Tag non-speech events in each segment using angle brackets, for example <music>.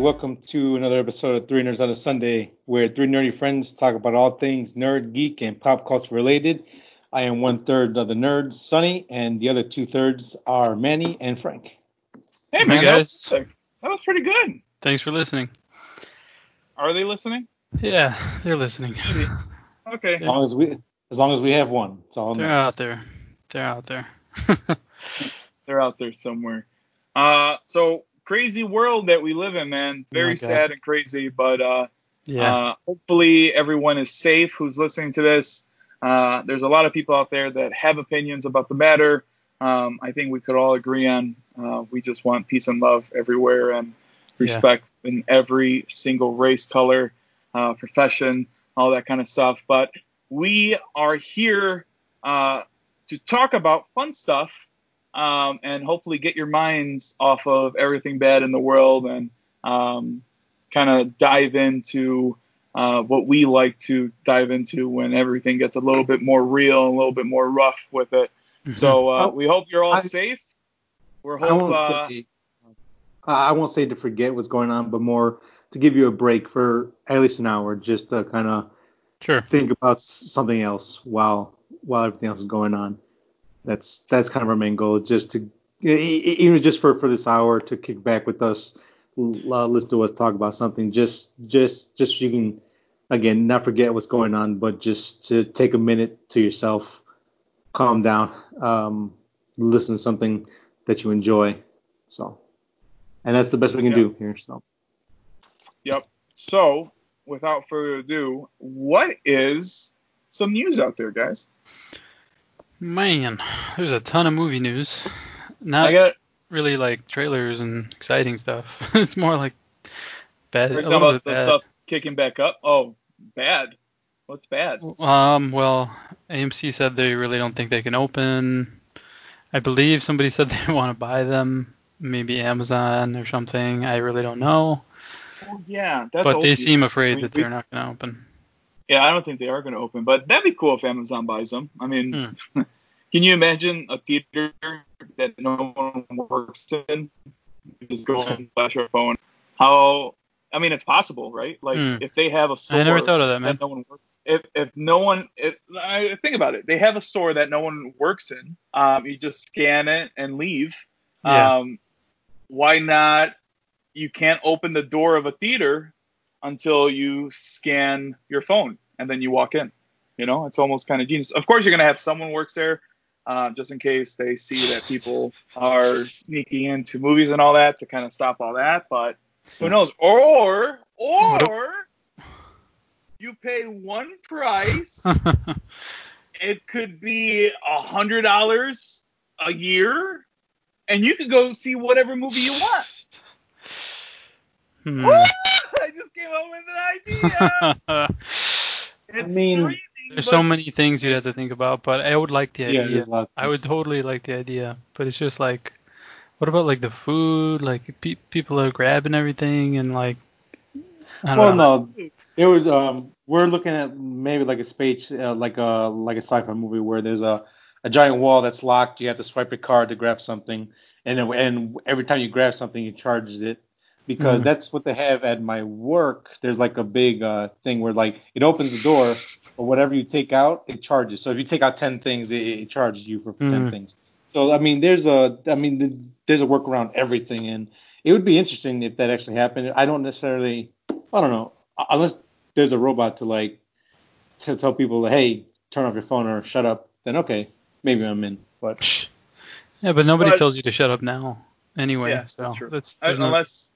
welcome to another episode of Three Nerds on a Sunday, where three nerdy friends talk about all things nerd, geek, and pop culture related. I am one third of the nerds, Sonny, and the other two thirds are Manny and Frank. Hey man, that was, that was pretty good. Thanks for listening. Are they listening? Yeah, they're listening. Okay. As long as we, as long as we have one, it's all. They're matters. out there. They're out there. <laughs> They're out there somewhere. Uh, so crazy world that we live in, man. It's very sad and crazy, but uh, yeah. uh, hopefully everyone is safe who's listening to this. Uh, there's a lot of people out there that have opinions about the matter. Um, I think we could all agree on. Uh, we just want peace and love everywhere and respect in every single race, color, uh, profession, all that kind of stuff. But we are here uh, to talk about fun stuff um, and hopefully get your minds off of everything bad in the world and um, kind of dive into uh, what we like to dive into when everything gets a little bit more real and a little bit more rough with it. So uh, we hope you're all I- safe. We're I won't uh, say, I won't say to forget what's going on, but more to give you a break for at least an hour, just to kind of sure. think about something else while while everything else is going on. That's that's kind of our main goal, just to even just for for this hour to kick back with us, listen to us talk about something. Just just just so you can again not forget what's going on, but just to take a minute to yourself, calm down, um, listen to something that you enjoy. So, and that's the best we can Yeah. do here. So. Yep. So, without further ado, what is some news out there, guys? Man, there's a ton of movie news. Not I got. really like trailers and exciting stuff. <laughs> it's more like bad. We're talking about the bad. stuff kicking back up. Oh, bad. What's bad? Um, well, AMC said they really don't think they can open. I believe somebody said <laughs> they want to buy them, maybe Amazon or something. I really don't know. Oh, yeah, that's. but they seem afraid We- that we- they're not going to open. Yeah, I don't think they are going to open, but that'd be cool if Amazon buys them. I mean, Hmm. <laughs> can you imagine a theater that no one works in? Just go and flash your phone. How? I mean, it's possible, right? Like Hmm. if they have a store I never thought of that, man. that no one works. If if no one, if, I think about it, they have a store that no one works in. Um, you just scan it and leave. Yeah. Um, why not? You can't open the door of a theater until you scan your phone and then you walk in. You know, it's almost kind of genius. Of course, you're gonna have someone works there, uh, just in case they see that people are sneaking into movies and all that to kind of stop all that. But who knows? Or or you pay one price. <laughs> It could be a hundred dollars a year, and you could go see whatever movie you want. Hmm. I came up with an idea. <laughs> It's mean, crazy, There's so many things you'd have to think about, but I would like the idea. there's a lot. Of I would totally like the idea, but it's just like, what about like the food? Like pe- people are grabbing everything and like, I don't Well, know. no, it was. Um, we're looking at maybe like a space, uh, like a like a sci-fi movie where there's a a giant wall that's locked. You have to swipe your card to grab something, and then, and every time you grab something, it charges it. Because Mhm. that's what they have at my work. There's like a big uh, thing where like it opens the door, but whatever you take out, it charges. So if you take out ten things, it, it charges you for ten Mhm. things. So I mean, there's a, I mean, there's a work around everything, and it would be interesting if that actually happened. I don't necessarily, I don't know, unless there's a robot to like to tell people, hey, turn off your phone or shut up. Then okay, maybe I'm in. But <laughs> Yeah, but nobody But- tells you to shut up now. Anyway, Yeah, so that's true. that's no- unless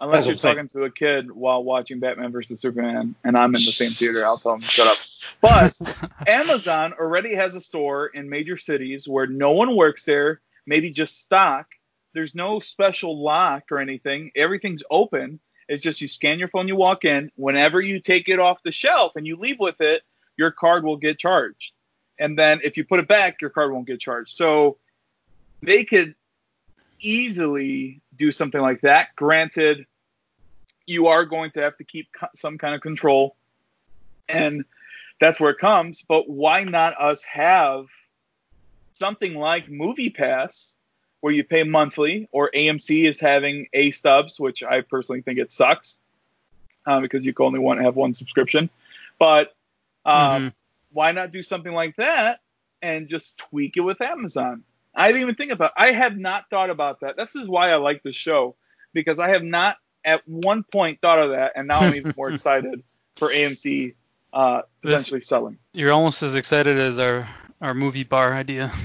unless you're what I'm saying. talking to a kid while watching Batman versus Superman, and I'm in the same theater, I'll tell him shut up. But <laughs> Amazon already has a store in major cities where no one works there, maybe just stock. There's no special lock or anything. Everything's open. It's just you scan your phone, you walk in. Whenever you take it off the shelf and you leave with it, your card will get charged. And then if you put it back, your card won't get charged. So they could easily do something like that. Granted, you are going to have to keep some kind of control. And that's where it comes. But why not us have something like Movie Pass where you pay monthly, or AMC is having A stubs, which I personally think it sucks uh, because you can only want to have one subscription. But um, mm-hmm. why not do something like that and just tweak it with Amazon? I didn't even think about. It. I have not thought about that. This is why I like the show because I have not at one point thought of that, and now I'm even more <laughs> excited for AMC uh, potentially selling. You're almost as excited as our our movie bar idea. <laughs>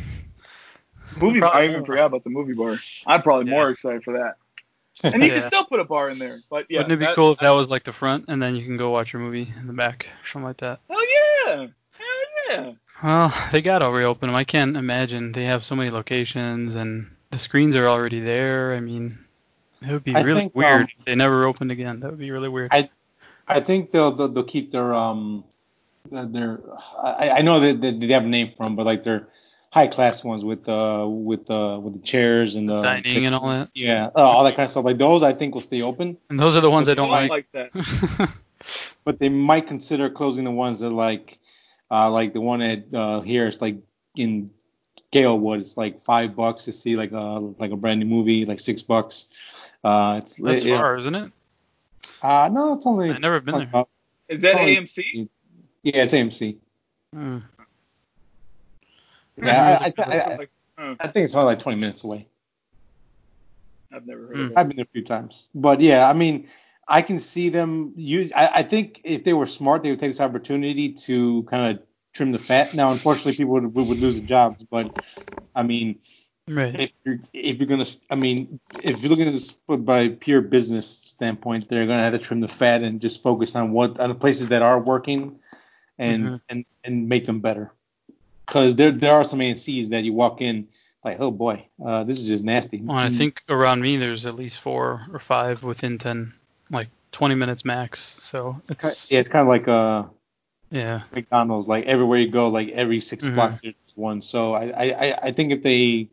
Movie bar. I even forgot about the movie bar. I'm probably yeah. more excited for that. <laughs> And you yeah. can still put a bar in there, but yeah. Wouldn't it be that, cool if that was like the front, and then you can go watch your movie in the back, or something like that? Oh yeah, hell yeah. Well, they gotta reopen them. I can't imagine they have so many locations, and the screens are already there. I mean, it would be I really think, weird um, if they never opened again. That would be really weird. I I think they'll they'll, they'll keep their um their I, I know that they, they have a name for them, but like their high class ones with uh with uh with the chairs and the, the dining the, and all that. Yeah, uh, all that kind of stuff. Like those, I think will stay open. And those are the ones I don't like. like that. <laughs> but they might consider closing the ones that like uh like the one at uh here it's like in Galewood it's like five bucks to see like a like a brand new movie like six bucks. Uh, it's that's it, far, isn't it? Uh, no, it's only. I've never been there. Is that AMC? Yeah, it's AMC. Hmm. Yeah, I, I, I, I, think it's only like 20 minutes away. I've never heard. Mm. I've been there a few times, but yeah, I mean, I can see them. You, I, think if they were smart, they would take this opportunity to kind of trim the fat. Now, unfortunately, people would, would lose their jobs, but I mean, Right. If you're if you're gonna, I mean, if you're looking at this by pure business standpoint, they're gonna have to trim the fat and just focus on what on the places that are working, and mm-hmm. and and make them better. Because there there are some AMC's that you walk in like, oh boy, uh, this is just nasty. Well, I think around me there's at least four or five within ten, like 20 minutes max. So it's yeah, it's kind of like uh yeah McDonald's. Like everywhere you go, like every 6 mm-hmm. blocks there's one. So I, I I think if they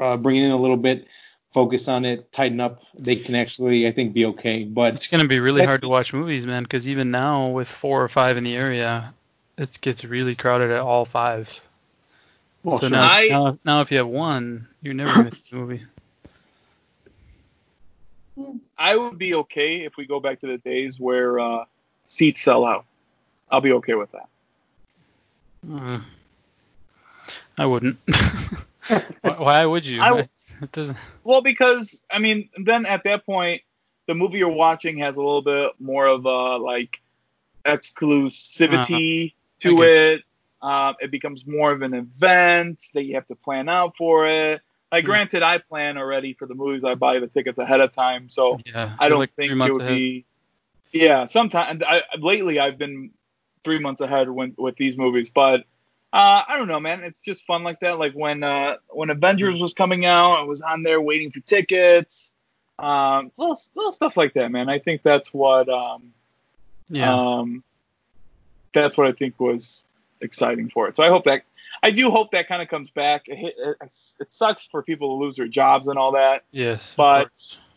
uh, bring in a little bit, focus on it, tighten up, they can actually, I think, be okay. But it's going to be really hard to watch movies, man, because even now with four or five in the area, it gets really crowded at all five. Well, so now, I, now, now, if you have one, you're never miss a movie. I would be okay if we go back to the days where uh, seats sell out. I'll be okay with that. Uh, I wouldn't. <laughs> <laughs> Why would you? I. <laughs> <laughs> Well, because I mean, then at that point, the movie you're watching has a little bit more of a like exclusivity uh-huh. to okay. it. Um, it becomes more of an event that you have to plan out for it. Like, hmm. granted, I plan already for the movies. I buy the tickets ahead of time, so yeah, I don't like think it would ahead. be. Yeah, sometimes I, lately I've been three months ahead when, with these movies, but uh, I don't know, man. It's just fun like that. Like when uh, when Avengers was coming out, I was on there waiting for tickets. Um, little little stuff like that, man. I think that's what um, yeah. Um, that's what I think was exciting for it. So I hope that I do hope that kind of comes back. It, it, it, sucks for people to lose their jobs and all that. Yes. But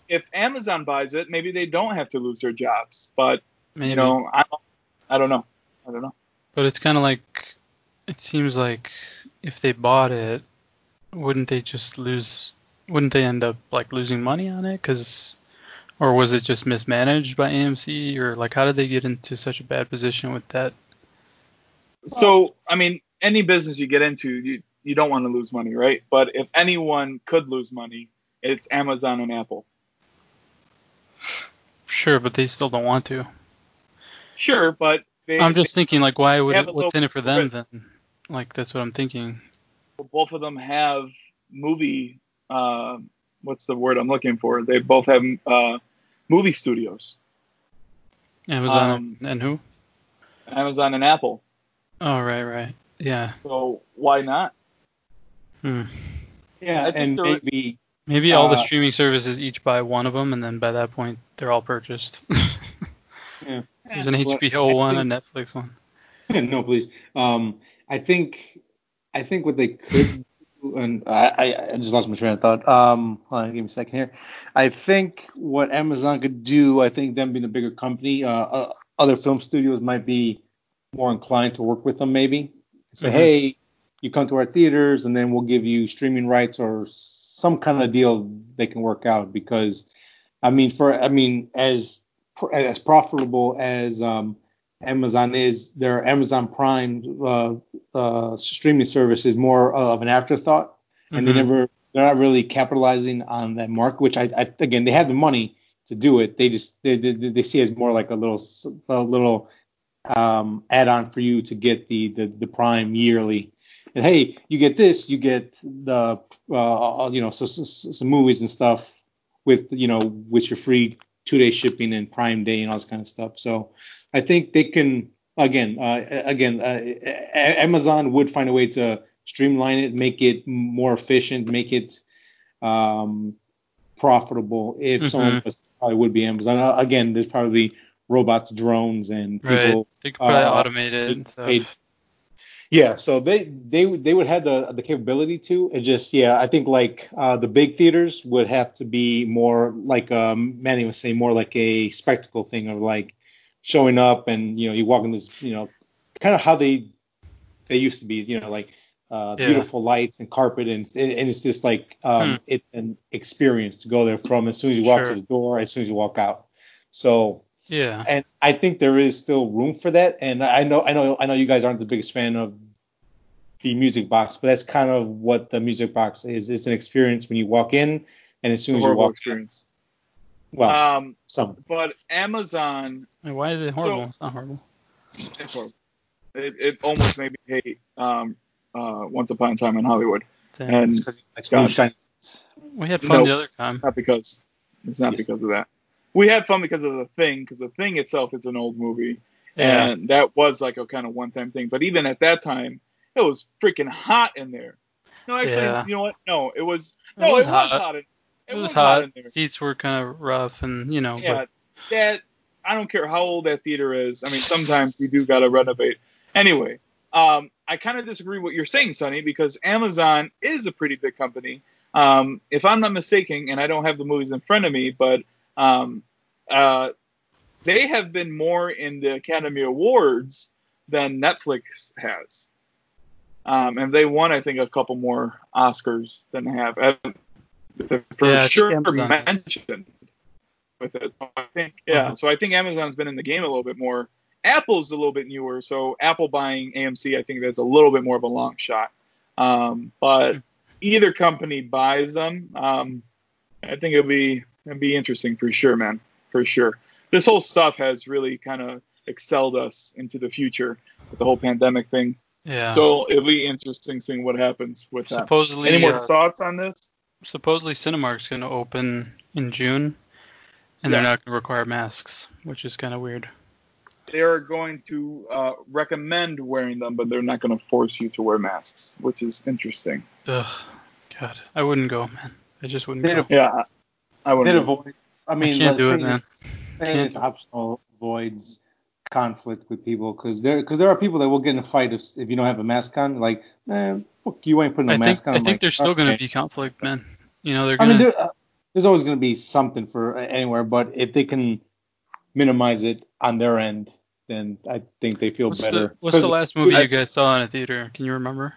if Amazon buys it, maybe they don't have to lose their jobs. But maybe. you know, I I don't know. I don't know. But it's kind of like it seems like if they bought it, wouldn't they just lose? Wouldn't they end up like losing money on it? Cause, or was it just mismanaged by AMC, or like how did they get into such a bad position with that? So I mean, any business you get into, you you don't want to lose money, right? But if anyone could lose money, it's Amazon and Apple. Sure, but they still don't want to. Sure, but they, I'm just thinking like why would it, what's in it for them risk. then? Like that's what I'm thinking. Well, both of them have movie. Uh, what's the word I'm looking for? They both have uh, movie studios. Amazon um, and who? Amazon and Apple. Oh right, right, yeah. So why not? Hmm. Yeah, and maybe maybe uh, all the uh, streaming services each buy one of them, and then by that point they're all purchased. <laughs> yeah. There's an HBO one, think, a Netflix one. <laughs> no, please. Um, I think I think what they could do, and I, I just lost my train of thought. Um, hold on, give me a second here. I think what Amazon could do, I think them being a bigger company, uh, uh, other film studios might be more inclined to work with them. Maybe say, mm-hmm. hey, you come to our theaters, and then we'll give you streaming rights or some kind of deal they can work out because I mean for I mean as as profitable as um, Amazon is, their Amazon Prime uh, uh, streaming service is more of an afterthought, and mm-hmm. they never they're not really capitalizing on that market. Which I, I again they have the money to do it. They just they, they, they see it as more like a little a little um, add-on for you to get the the, the Prime yearly. And hey, you get this, you get the uh, you know so, so, some movies and stuff with you know with your free two day shipping and Prime Day and all this kind of stuff. So I think they can again uh, again uh, Amazon would find a way to streamline it, make it more efficient, make it um, profitable. If mm-hmm. someone was, probably would be Amazon. Uh, again, there's probably robots, drones, and people. Right. They could probably uh, automate it. And yeah, so they they they would have the the capability to. It just yeah, I think like uh, the big theaters would have to be more like um, Manny was saying, more like a spectacle thing of like showing up and you know you walk in this you know kind of how they they used to be you know like uh, yeah. beautiful lights and carpet and and it's just like um, hmm. it's an experience to go there from as soon as you walk sure. to the door as soon as you walk out. So yeah. And I think there is still room for that. And I know I know I know you guys aren't the biggest fan of the music box, but that's kind of what the music box is. It's an experience when you walk in and as soon as you walk experience. In, well, um, some. But Amazon. Why is it horrible? So, it's not horrible. It's horrible. It, it almost made me hate um, uh, Once Upon a Time in Hollywood. Damn. And we had fun no, the other time. Not because it's not yes. because of that we had fun because of the thing, because the thing itself is an old movie, yeah. and that was like a kind of one-time thing. But even at that time, it was freaking hot in there. No, actually, yeah. you know what? No, it was no, it was, it was hot. hot. In, it, it, was, hot. hot. Seats were kind of rough, and you know. Yeah, but... that I don't care how old that theater is. I mean, sometimes you do gotta renovate. Anyway, um, I kind of disagree with what you're saying, Sonny, because Amazon is a pretty big company. Um, if I'm not mistaken, and I don't have the movies in front of me, but um, uh, they have been more in the Academy Awards than Netflix has. Um, and they won, I think, a couple more Oscars than they have. For yeah, sure mentioned with it. I think, yeah. Uh-huh. So I think Amazon's been in the game a little bit more. Apple's a little bit newer, so Apple buying AMC, I think that's a little bit more of a long shot. Um, but either company buys them, um, I think it'll be It'd be interesting for sure, man. For sure. This whole stuff has really kind of excelled us into the future with the whole pandemic thing. Yeah. So it'll be interesting seeing what happens with that. Supposedly, any more uh, thoughts on this? Supposedly, Cinemark's going to open in June, and yeah. they're not going to require masks, which is kind of weird. They are going to uh, recommend wearing them, but they're not going to force you to wear masks, which is interesting. Ugh, God, I wouldn't go, man. I just wouldn't go. Yeah, I would. It avoids. I mean, I can't do it, man. Saying it's optional avoids conflict with people because there because there are people that will get in a fight if if you don't have a mask on. Like, man, fuck you ain't putting a I mask think, on. I think like, there's still okay. gonna be conflict, man. You know, they're gonna. I mean, there, uh, there's always gonna be something for anywhere, but if they can minimize it on their end, then I think they feel what's better. The, what's the last movie I, you guys saw in a theater? Can you remember?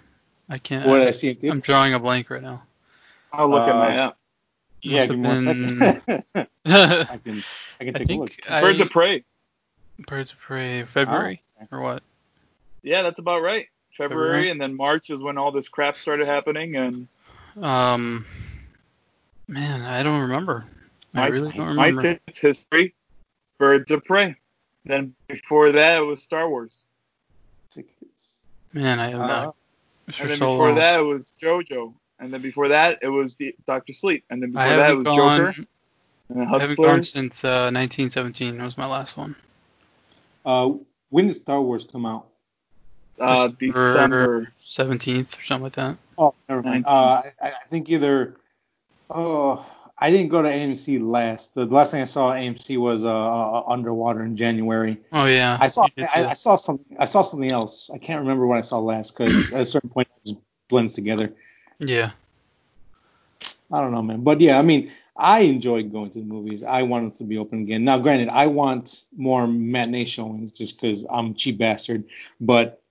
I can't. What did I see? I'm drawing a blank right now. I'll look uh, at my app. Yeah, give me one second. I can I can <laughs> take a look. I, Birds of Prey. Birds of Prey, February oh, okay. or what? Yeah, that's about right. February, February, and then March is when all this crap started happening, and um, man, I don't remember. I my, really don't remember. My tits history, Birds of Prey. Then before that, it was Star Wars. Man, I have uh, not. And then so before long. that, it was JoJo and then before that it was the Doctor Sleep, and then before that it was gone, Joker. And then I haven't gone since uh, 1917. That was my last one. Uh, when did Star Wars come out? Uh, December 17th or something like that. Oh, never mind. Uh, I, I, think either. Oh, I didn't go to AMC last. The last thing I saw at AMC was uh, uh, Underwater in January. Oh yeah. I saw I, I, saw some I saw something else. I can't remember what I saw last because <clears throat> at a certain point it just blends together. Yeah. I don't know, man. But yeah, I mean, I enjoy going to the movies. I want it to be open again. Now, granted, I want more matinee showings just because I'm a cheap bastard. But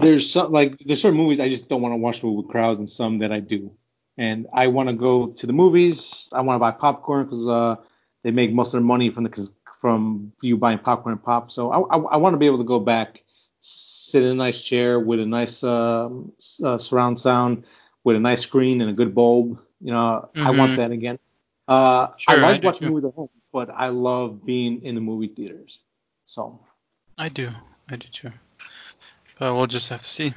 there's some like there's certain movies I just don't want to watch with crowds, and some that I do. And I want to go to the movies. I want to buy popcorn because uh, they make most of their money from the from you buying popcorn and pop. So I, I, I want to be able to go back, sit in a nice chair with a nice uh, uh, surround sound, with a nice screen and a good bulb. You know, mm-hmm. I want that again. Uh, sure, I like I watching movies at home, but I love being in the movie theaters. So. I do. I do too. But we'll just have to see.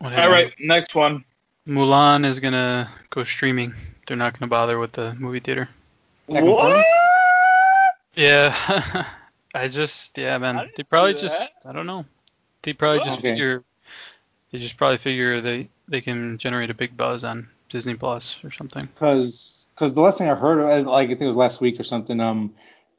All right, next one. Mulan is gonna go streaming. They're not gonna bother with the movie theater. What? Yeah. <laughs> I just yeah man. They probably just I don't know. They probably oh, just okay. figure they just probably figure they they can generate a big buzz on Disney Plus or something. Because because the last thing I heard like I think it was last week or something um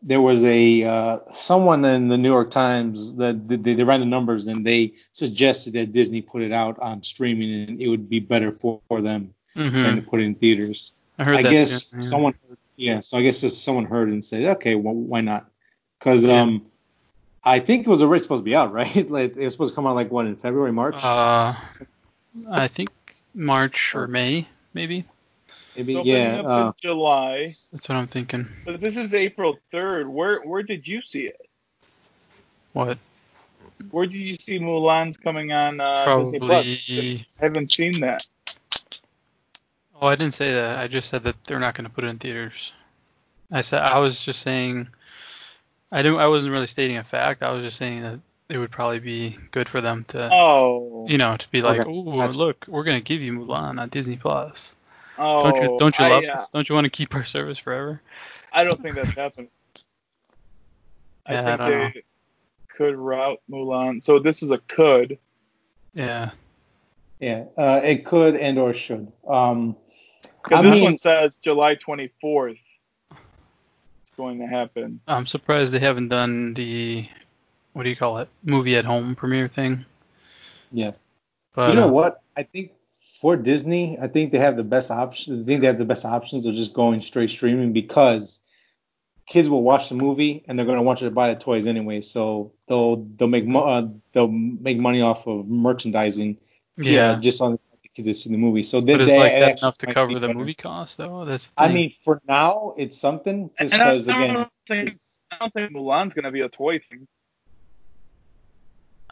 there was a uh, someone in the New York Times that they, they ran the numbers and they suggested that Disney put it out on streaming and it would be better for, for them mm-hmm. than to put it in theaters. I heard I that guess yeah. someone yeah, so I guess someone heard and said, okay, well, why not? Because yeah. um, I think it was already supposed to be out, <laughs> right? like it was supposed to come out like what in February, March? Uh, I think March or May, maybe. Maybe so yeah. Uh, July. That's what I'm thinking. But this is April 3rd. Where where did you see it? What? Where did you see Mulan's coming on uh, Probably... Disney Plus? I haven't seen that. Oh, I didn't say that. I just said that they're not going to put it in theaters. I said I was just saying. I didn't. I wasn't really stating a fact. I was just saying that it would probably be good for them to. Oh. You know, to be like, okay. oh, look, we're going to give you Mulan on Disney Plus. Oh, don't you don't you love I, uh, us? Don't you want to keep our service forever? I don't think that's happening. <laughs> yeah, I think I they know. could route Mulan. So this is a could. Yeah. Yeah, uh, it could and or should. Um, because this mean, one says July 24th. It's going to happen. I'm surprised they haven't done the what do you call it movie at home premiere thing. Yeah. But, you know uh, what? I think for Disney, I think they have the best option. I think they have the best options of just going straight streaming because kids will watch the movie and they're going to want you to buy the toys anyway. So they'll they'll make mo- uh, they'll make money off of merchandising. Yeah, just on the kids to see the movie. So they, but is they, like that enough to cover the movie cost though? That's I mean, for now it's something just because again. I don't, think, I don't think Mulan's going to be a toy thing.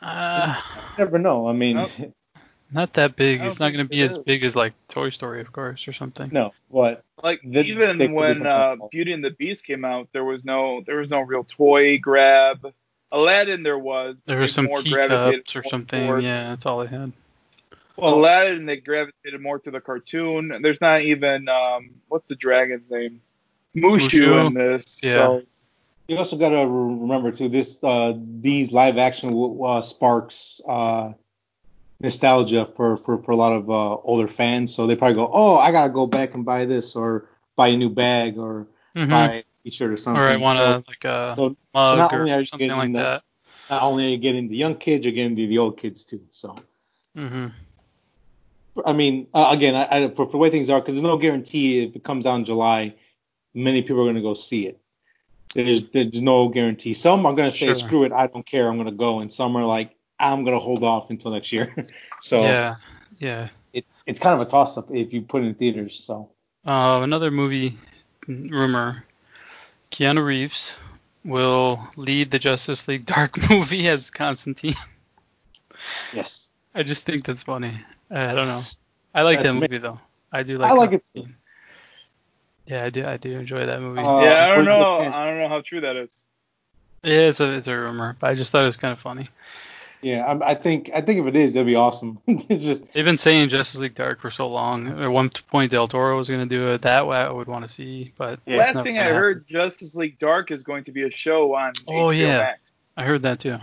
Uh, you never know. I mean, nope. <laughs> Not that big. It's not going to be as big as like Toy Story, of course, or something. No, what? Like the, even when uh, Beauty and the Beast came out, there was no there was no real toy grab. Aladdin there was. There was some teacups or something. Forward. Yeah, that's all I had. Well, Aladdin they gravitated more to the cartoon. There's not even um what's the dragon's name? Mushu, Mushu. in this. Yeah. So. You also got to remember too. This uh these live action uh, sparks uh nostalgia for, for, for a lot of uh, older fans. So they probably go, oh, I gotta go back and buy this or buy a new bag or mm-hmm. buy a t-shirt or something. Or I want so, like a so, mug so or something like the, that. Not only are you getting the young kids, you're getting the, the old kids too. So. Mm-hmm. I mean, uh, again, I, I, for, for the way things are, because there's no guarantee if it comes out in July, many people are going to go see it. There's there's no guarantee. Some are going to say, sure. screw it, I don't care, I'm going to go, and some are like, I'm gonna hold off until next year. <laughs> so yeah, yeah. It, it's kind of a toss up if you put it in theaters. So uh, another movie rumor: Keanu Reeves will lead the Justice League Dark <laughs> movie as Constantine. yes. I just think that's funny. I don't know. I like that's that movie though. I do like. I like it. Too. Yeah, I do. I do enjoy that movie. Uh, yeah, I don't know. I don't know how true that is. Yeah, it's a it's a rumor, but I just thought it was kind of funny. Yeah, I, I, think I think if it is, that'd be awesome. <laughs> it's just they've been saying Justice League Dark for so long. At one point, Del Toro was going to do it. That way, I would want to see. But yeah, last thing I happen. heard, Justice League Dark is going to be a show on. Oh HBO yeah, Max. I heard that too.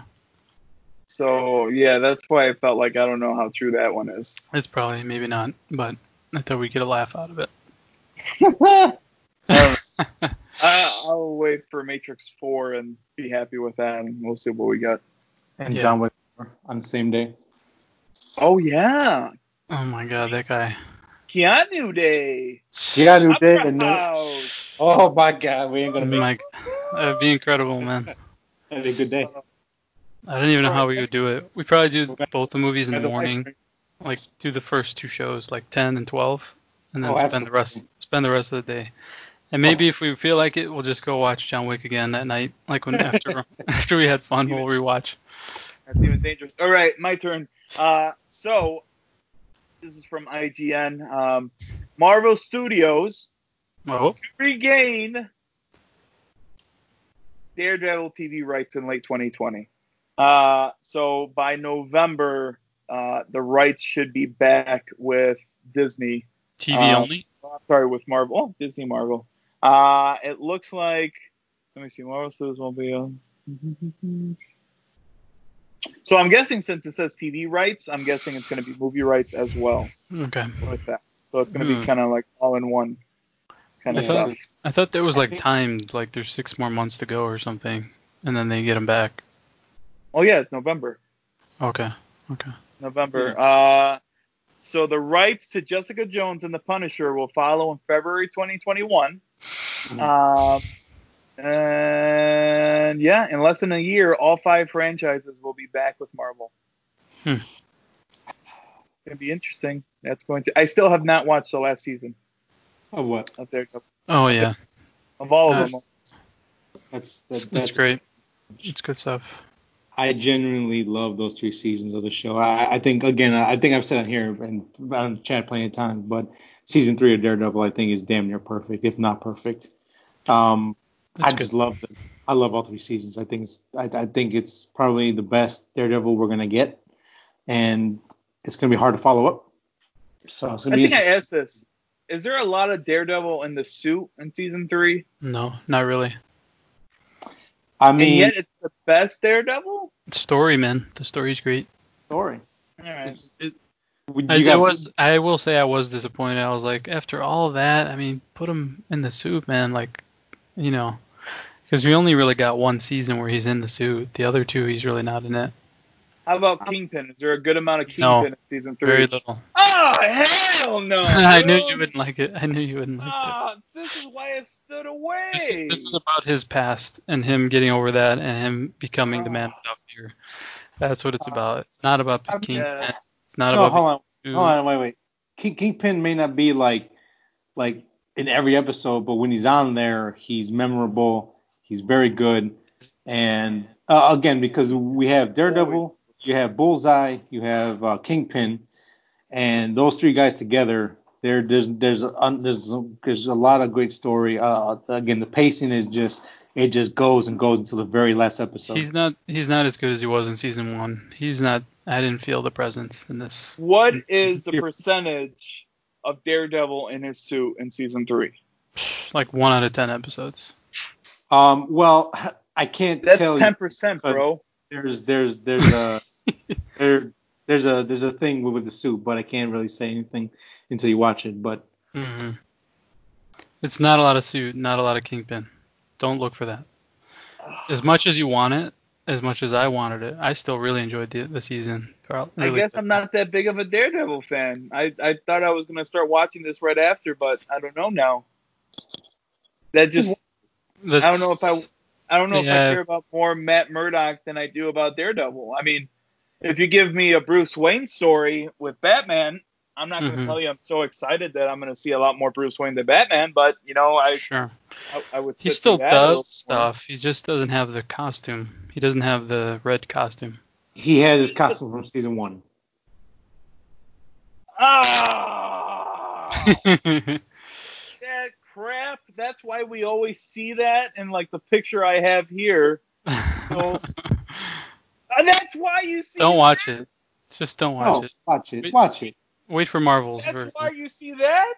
So yeah, that's why I felt like I don't know how true that one is. It's probably maybe not, but I thought we'd get a laugh out of it. <laughs> <laughs> I, will wait for Matrix 4 and be happy with that, and we'll see what we got. And yeah. John Wick on the same day. Oh yeah. Oh my god, that guy. Keanu Day. Keanu Day. And oh my god, we ain't gonna oh, make. Like, that'd be incredible, man. <laughs> That'd be a good day. I don't even know how we would do it. We probably do both the movies in the morning, like do the first two shows, like 10 and 12. and then Oh, spend the rest spend the rest of the day. And maybe oh. if we feel like it, we'll just go watch John Wick again that night. Like when after <laughs> <laughs> after we had fun, we'll rewatch. That's even dangerous. All right, my turn. Uh, so this is from IGN. Um, Marvel Studios Oh, regain Daredevil TV rights in late 2020. Uh, so by November, uh, the rights should be back with Disney. TV Uh, only. Oh, sorry, with Marvel. Oh, Disney Marvel. Uh, it looks like. Let me see. Marvel Studios won't be on. <laughs> So I'm guessing since it says TV rights, I'm guessing it's going to be movie rights as well Okay. with that. So it's going to Hmm. be kind of like all in one kind I of thought stuff. I thought there was like think- timed, like there's six more months to go or something, and then they get them back. Oh yeah, it's November. Okay. Okay. November. Uh, so the rights to Jessica Jones and the Punisher will follow in February 2021. Um, and yeah, in less than a year, all five franchises will be back with Marvel. Hmm. Gonna be interesting. That's going to. I still have not watched the last season Of what? of their Oh yeah, of all of Uh, them. That's that, that's that's great. It's good stuff. I genuinely love those three seasons of the show. I, I think again, I think I've said it here and on chat plenty of times, but season three of Daredevil I think is damn near perfect, if not perfect. Um, That's I just good. love them. I love all three seasons. I think it's I, I think it's probably the best Daredevil we're gonna get, and it's gonna be hard to follow up. So it's I gonna be think I asked this. Is there a lot of Daredevil in the suit in season three? No, not really. I and mean, yet it's the best Daredevil? Story, man. The story's great. story. All right. It, you I, I was. I will say I was disappointed. I was like, after all that, I mean, put him in the suit, man. Like, you know, because we only really got one season where he's in the suit. The other two, he's really not in it. How about Kingpin? Is there a good amount of No. Kingpin in season three? Very little. Oh hell no! <laughs> I knew you wouldn't like it. I knew you wouldn't like it. Ah, this is why I've stood away. This, is- this is about his past and him getting over that and him becoming the man Ah. without fear. That's what it's about. It's not about I'm- King. Yes. It's not no, about hold on. Hold on, wait, wait. King, Kingpin may not be like like in every episode, but when he's on there, he's memorable. He's very good. And uh, again, because we have Daredevil, you have Bullseye, you have uh, Kingpin, and those three guys together, there there's there's a, there's a, there's a lot of great story. Uh, again, the pacing is just it just goes and goes until the very last episode. He's not. He's not as good as he was in season one. He's not. I didn't feel the presence in this. What is the percentage of Daredevil in his suit in season three? Like one out of ten episodes. Um, well, <laughs> I can't That's tell you. ten percent, bro. there's there's there's a <laughs> there there's a there's a thing with, with the suit, but I can't really say anything until you watch it. But hmm It's not a lot of suit. Not a lot of kingpin. Don't look for that. <sighs> As much as you want it, as much as I wanted it, I still really enjoyed the, the season. Carl. I guess. I'm not that big of a Daredevil fan. I, I thought I was gonna start watching this right after, but I don't know now. That just I don't know if I I don't know if I care about more Matt Murdock than I do about Daredevil. I mean, if you give me a Bruce Wayne story with Batman, I'm not going to Mhm. tell you I'm so excited that I'm going to see a lot more Bruce Wayne than Batman, but you know, I Sure. I, I would. He still through that does more. stuff. He just doesn't have the costume. He doesn't have the red costume. he has his costume from season one. Ah, that <laughs> crap. That's why we always see that in like the picture I have here. No. Uh, <laughs> that's why you see. don't watch that. it. Just don't watch Oh, it. watch it, Wait. watch it. Wait for Marvel's That's version. why you see that.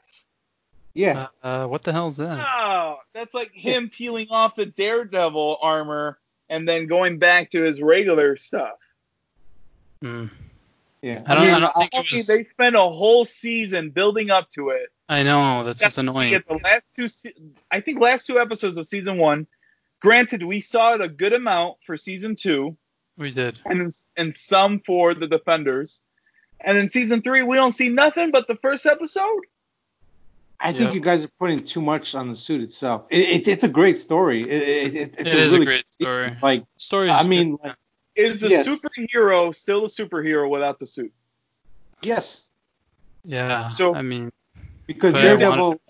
Yeah, Uh, uh, what the hell is that? Oh, that's like him peeling off the Daredevil armor and then going back to his regular stuff. Hmm. Yeah. I don't- mean, I don't think it Tell was- They spent a whole season building up to it. I know that's just annoying. get the last two, se- I think, last two episodes of season one. Granted, we saw it a good amount for season two, We did. and and some for the Defenders. And in season three, we don't see nothing but the first episode. I think Yeah. you guys are putting too much on the suit itself. It, it, it's a great story. It, it, it, it's It is a really great story. Like, Story. I mean, like, Is the Yes. superhero still a superhero without the suit? yes, yeah. so- I mean, because But I wanted Daredevil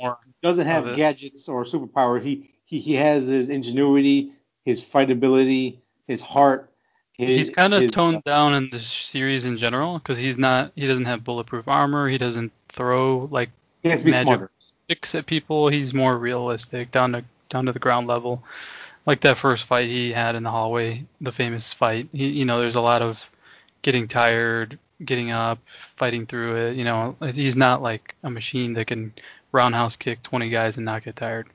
doesn't have gadgets or superpower. He he he has his ingenuity, his fightability, his heart. His, He's kind of his- toned down in the series in general because he's not. He doesn't have bulletproof armor. He doesn't throw like He has to be magic smarter. sticks at people. He's more realistic, down to down to the ground level. Like that first fight he had in the hallway, the famous fight. He, you know, there's a lot of getting tired, getting up, fighting through it. You know, he's not like a machine that can roundhouse kick 20 guys and not get tired.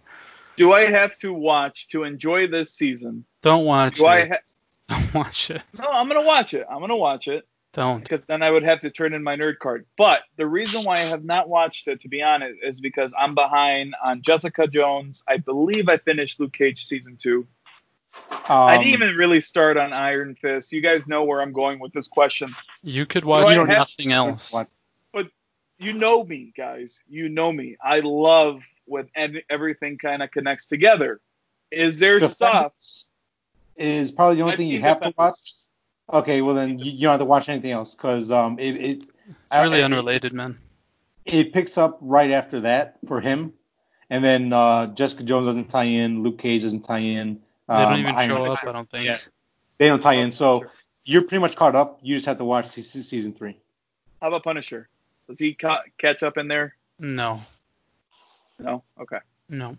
Do I have to watch to enjoy this season? Don't watch Do I? it. Ha- <laughs> Don't watch it. no, I'm gonna watch it. I'm gonna watch it Don't. because then I would have to turn in my nerd card. But the reason why I have not watched it, to be honest, is because I'm behind on Jessica Jones. I believe I finished Luke Cage season two. I Um, didn't even really start on Iron Fist. You guys know where I'm going with this question. You could watch I have- nothing else. But You know me, guys. You know me. I love when ev- everything kind of connects together. Is there The stuff? is probably the only I've thing you seen have to watch. Okay, well then you, you don't have to watch anything else because um it it It's really I- unrelated, man. it picks up right after that for him, and then uh, Jessica Jones doesn't tie in, Luke Cage doesn't tie in. They don't um, even Iron show Fist- up, I don't think. Yeah. They don't tie in, so you're pretty much caught up. You just have to watch se- se- season three. How about Punisher? Does he ca- catch up in there? No, No. Okay. no.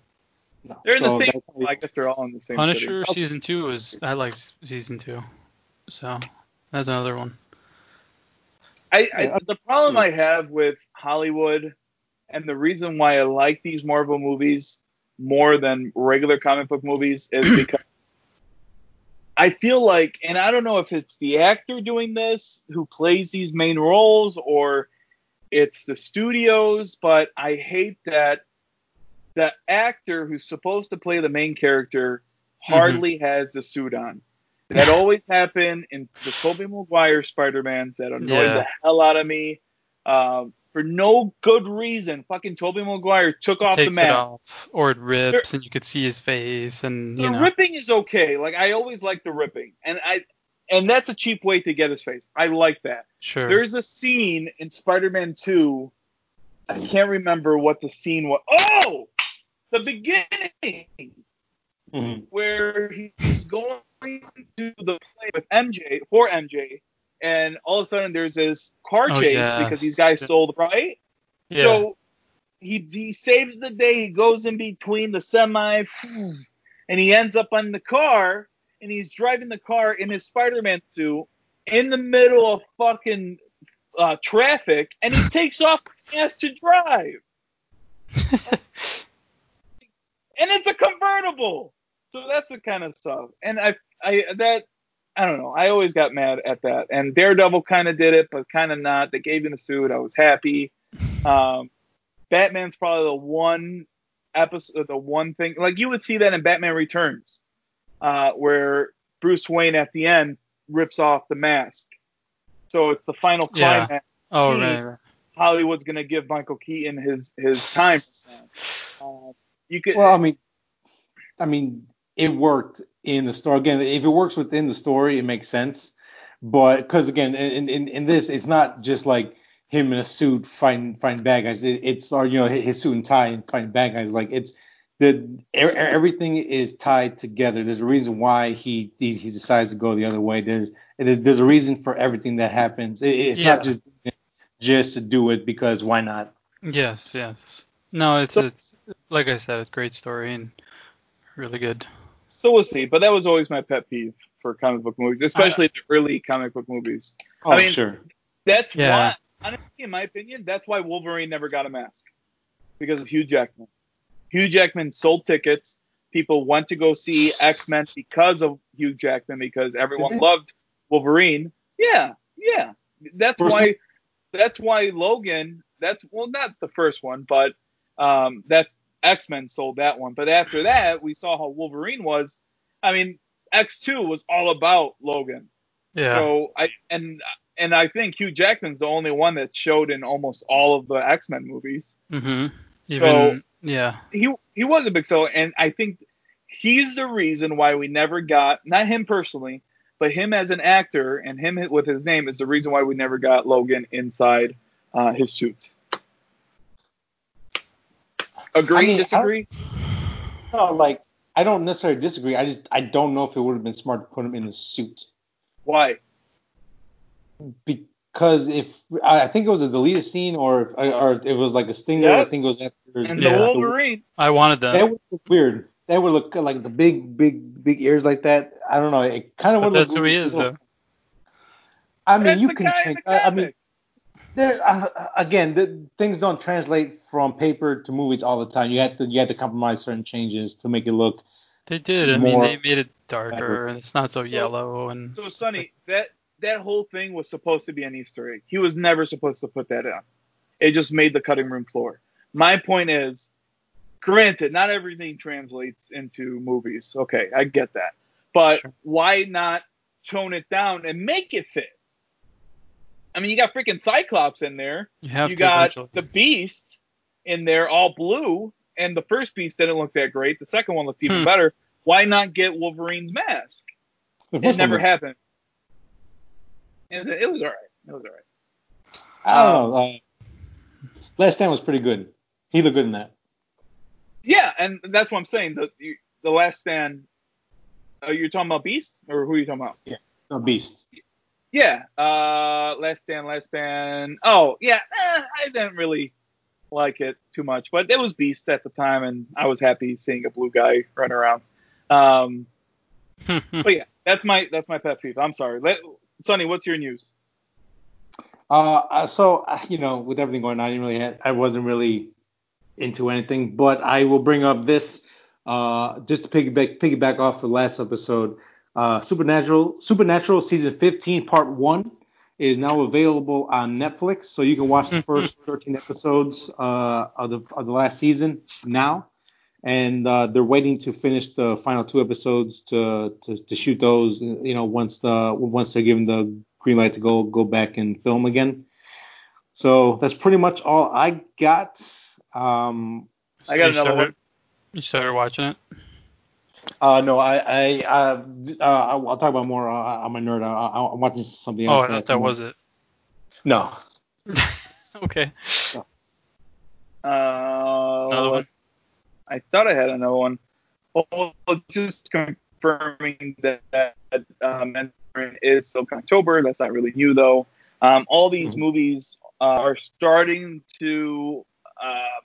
No. They're in So the same. that's how you- I guess they're all in the same. Punisher city. season two was I like season two, so that's another one. I, I the problem I have with Hollywood, and the reason why I like these Marvel movies more than regular comic book movies is <clears throat> because I feel like, and I don't know if it's the actor doing this who plays these main roles or it's the studios, but I hate that the actor who's supposed to play the main character mm-hmm. hardly has the suit on. That <laughs> always happened in the Tobey Maguire Spider-Mans that annoyed Yeah. the hell out of me. Um, for no good reason, fucking Tobey Maguire took off the Takes it mask. off, or it rips, and you could see his face, and The you know. ripping is okay. Like I always like the ripping, and I, and that's a cheap way to get his face. I like that. Sure. There's a scene in Spider-Man 2. I can't remember what the scene was. Oh, the beginning Mhm. where he's going to the play with MJ for MJ, and all of a sudden there's this car Oh, chase yes. because these guys stole the right. yeah. So he he saves the day. He goes in between the semi, and he ends up on the car, and he's driving the car in his Spider-Man suit in the middle of fucking uh, traffic, and he takes off his mask to drive, <laughs> and it's a convertible. So that's the kind of stuff. And I I that I don't know. I always got mad at that. And Daredevil kind of did it, but kind of not. They gave him the suit. I was happy. <laughs> Um, Batman's probably the one episode, the one thing like you would see that in Batman Returns, uh, where Bruce Wayne at the end rips off the mask. So it's the final climax. Yeah. oh right, right. Hollywood's gonna give Michael Keaton his his time. <laughs> Uh, you could. Well, I mean, I mean, it worked in the story. Again, if it works within the story, it makes sense. But because again, in, in in this, it's not just like him in a suit fighting fighting bad guys. It, it's or you know his suit and tie and fighting bad guys. Like it's the everything is tied together. There's a reason why he he, he decides to go the other way. There's there's a reason for everything that happens. It, it's Yeah. not just just to do it because why not? Yes, yes. No, it's So- it's like I said, it's a great story and really good. So we'll see. But that was always my pet peeve for comic book movies, especially the early comic book movies. Oh, I mean, sure. That's Yeah. why, honestly, in my opinion, that's why Wolverine never got a mask because of Hugh Jackman. Hugh Jackman sold tickets. People went to go see X Men because of Hugh Jackman because everyone loved Wolverine. Yeah, yeah. That's First why. That's why Logan. That's well, not the first one, but um, that's X Men sold that one. But after that, we saw how Wolverine was. I mean, X Two was all about Logan. Yeah. So I and and I think Hugh Jackman's the only one that showed in almost all of the X Men movies. Mm-hmm. Even yeah. He he was a big seller, and I think he's the reason why we never got not him personally, but him as an actor and him with his name is the reason why we never got Logan inside uh, his suit. Agree, I mean, I- disagree? No, like I don't necessarily disagree. I just I don't know if it would have been smart to put him in the suit Why? because if I I think it was a deleted scene or or it was like a stinger. Yeah. I think it was after And Yeah. the Wolverine. I wanted that. That would look weird. That would look like the big, big, big ears like that. I don't know. It kind of but would that's look. who he is, though. I mean, That's you can change. I, I mean, comic. There uh, again, the, things don't translate from paper to movies all the time. You had to you have to compromise certain changes to make it look. They did. I mean, they made it darker and it's not so yellow and So Sonny, that that whole thing was supposed to be an Easter egg. He was never supposed to put that in. It just made the cutting room floor. My point is, granted, not everything translates into movies. Okay, I get that. But Sure. why not tone it down and make it fit? I mean, you got freaking Cyclops in there. you have you to got eventually. the Beast in there, all blue, and the first Beast didn't look that great. The second one looked even Hmm. better. Why not get Wolverine's mask? It never one, happened. And it was all right. It was all right. I don't know. Uh, Last Stand was pretty good. He looked good in that. Yeah, and that's what I'm saying. The you- the Last Stand. Are you talking about Beast or who are you talking about? Yeah, No, Beast. Yeah, uh, Last Stand, Last Stand. Oh yeah, eh, I didn't really like it too much, but it was Beast at the time, and I was happy seeing a blue guy run around. Um, <laughs> but yeah, that's my that's my pet peeve. I'm sorry, Let, Sonny. What's your news? Uh, uh, so uh, you know, with everything going on, I didn't really, had, I wasn't really into anything. But I will bring up this, uh, just to piggyback piggyback off the last episode. Uh, Supernatural, Supernatural season 15, part one, is now available on Netflix, so you can watch the first 13 episodes uh, of the of the last season now. And uh, they're waiting to finish the final two episodes to, to, to shoot those. You know, once the once they're given the green light to go go back and film again. So that's pretty much all I got. Um, I got another started, one. You started watching it? Uh, no, I, I, uh, uh, I'll I'll talk about more. Uh, I'm a nerd. I, I'm watching something Oh, else. I thought that was it. No. <laughs> okay. Uh, Another one. I thought I had another one. Well, it's just confirming that uh, Mandalorian is still October. That's not really new though. Um, all these Mhm. movies uh, are starting to um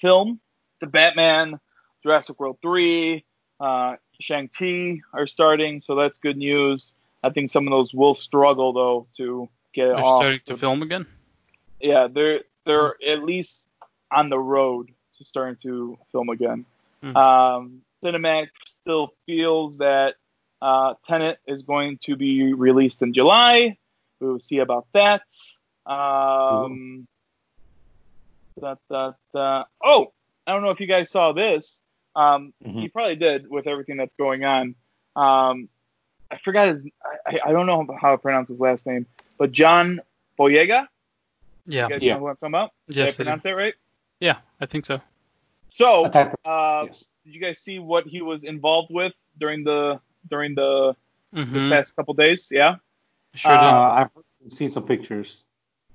film. The Batman, Jurassic World 3, uh, Shang-Chi are starting, so that's good news. I think some of those will struggle though to get They're off. starting to film again? Yeah, they're they're at least on the road to starting to film again. Hmm. Um, Cinemax still feels that uh, Tenet is going to be released in July. We will see about that. Um, da, da, da. Oh, I don't know if you guys saw this. Um, Mhm. You probably did with everything that's going on. Um, I forgot his. I, I don't know how to pronounce his last name, but John Boyega. Yeah. You guys Yeah. know who I'm talking about? Did I Yes, I do. pronounce that right? Yeah, I think so. So, uh, yes. did you guys see what he was involved with during the during the, the hmm past couple days? Yeah, Sure uh, did. Uh, I've seen some pictures.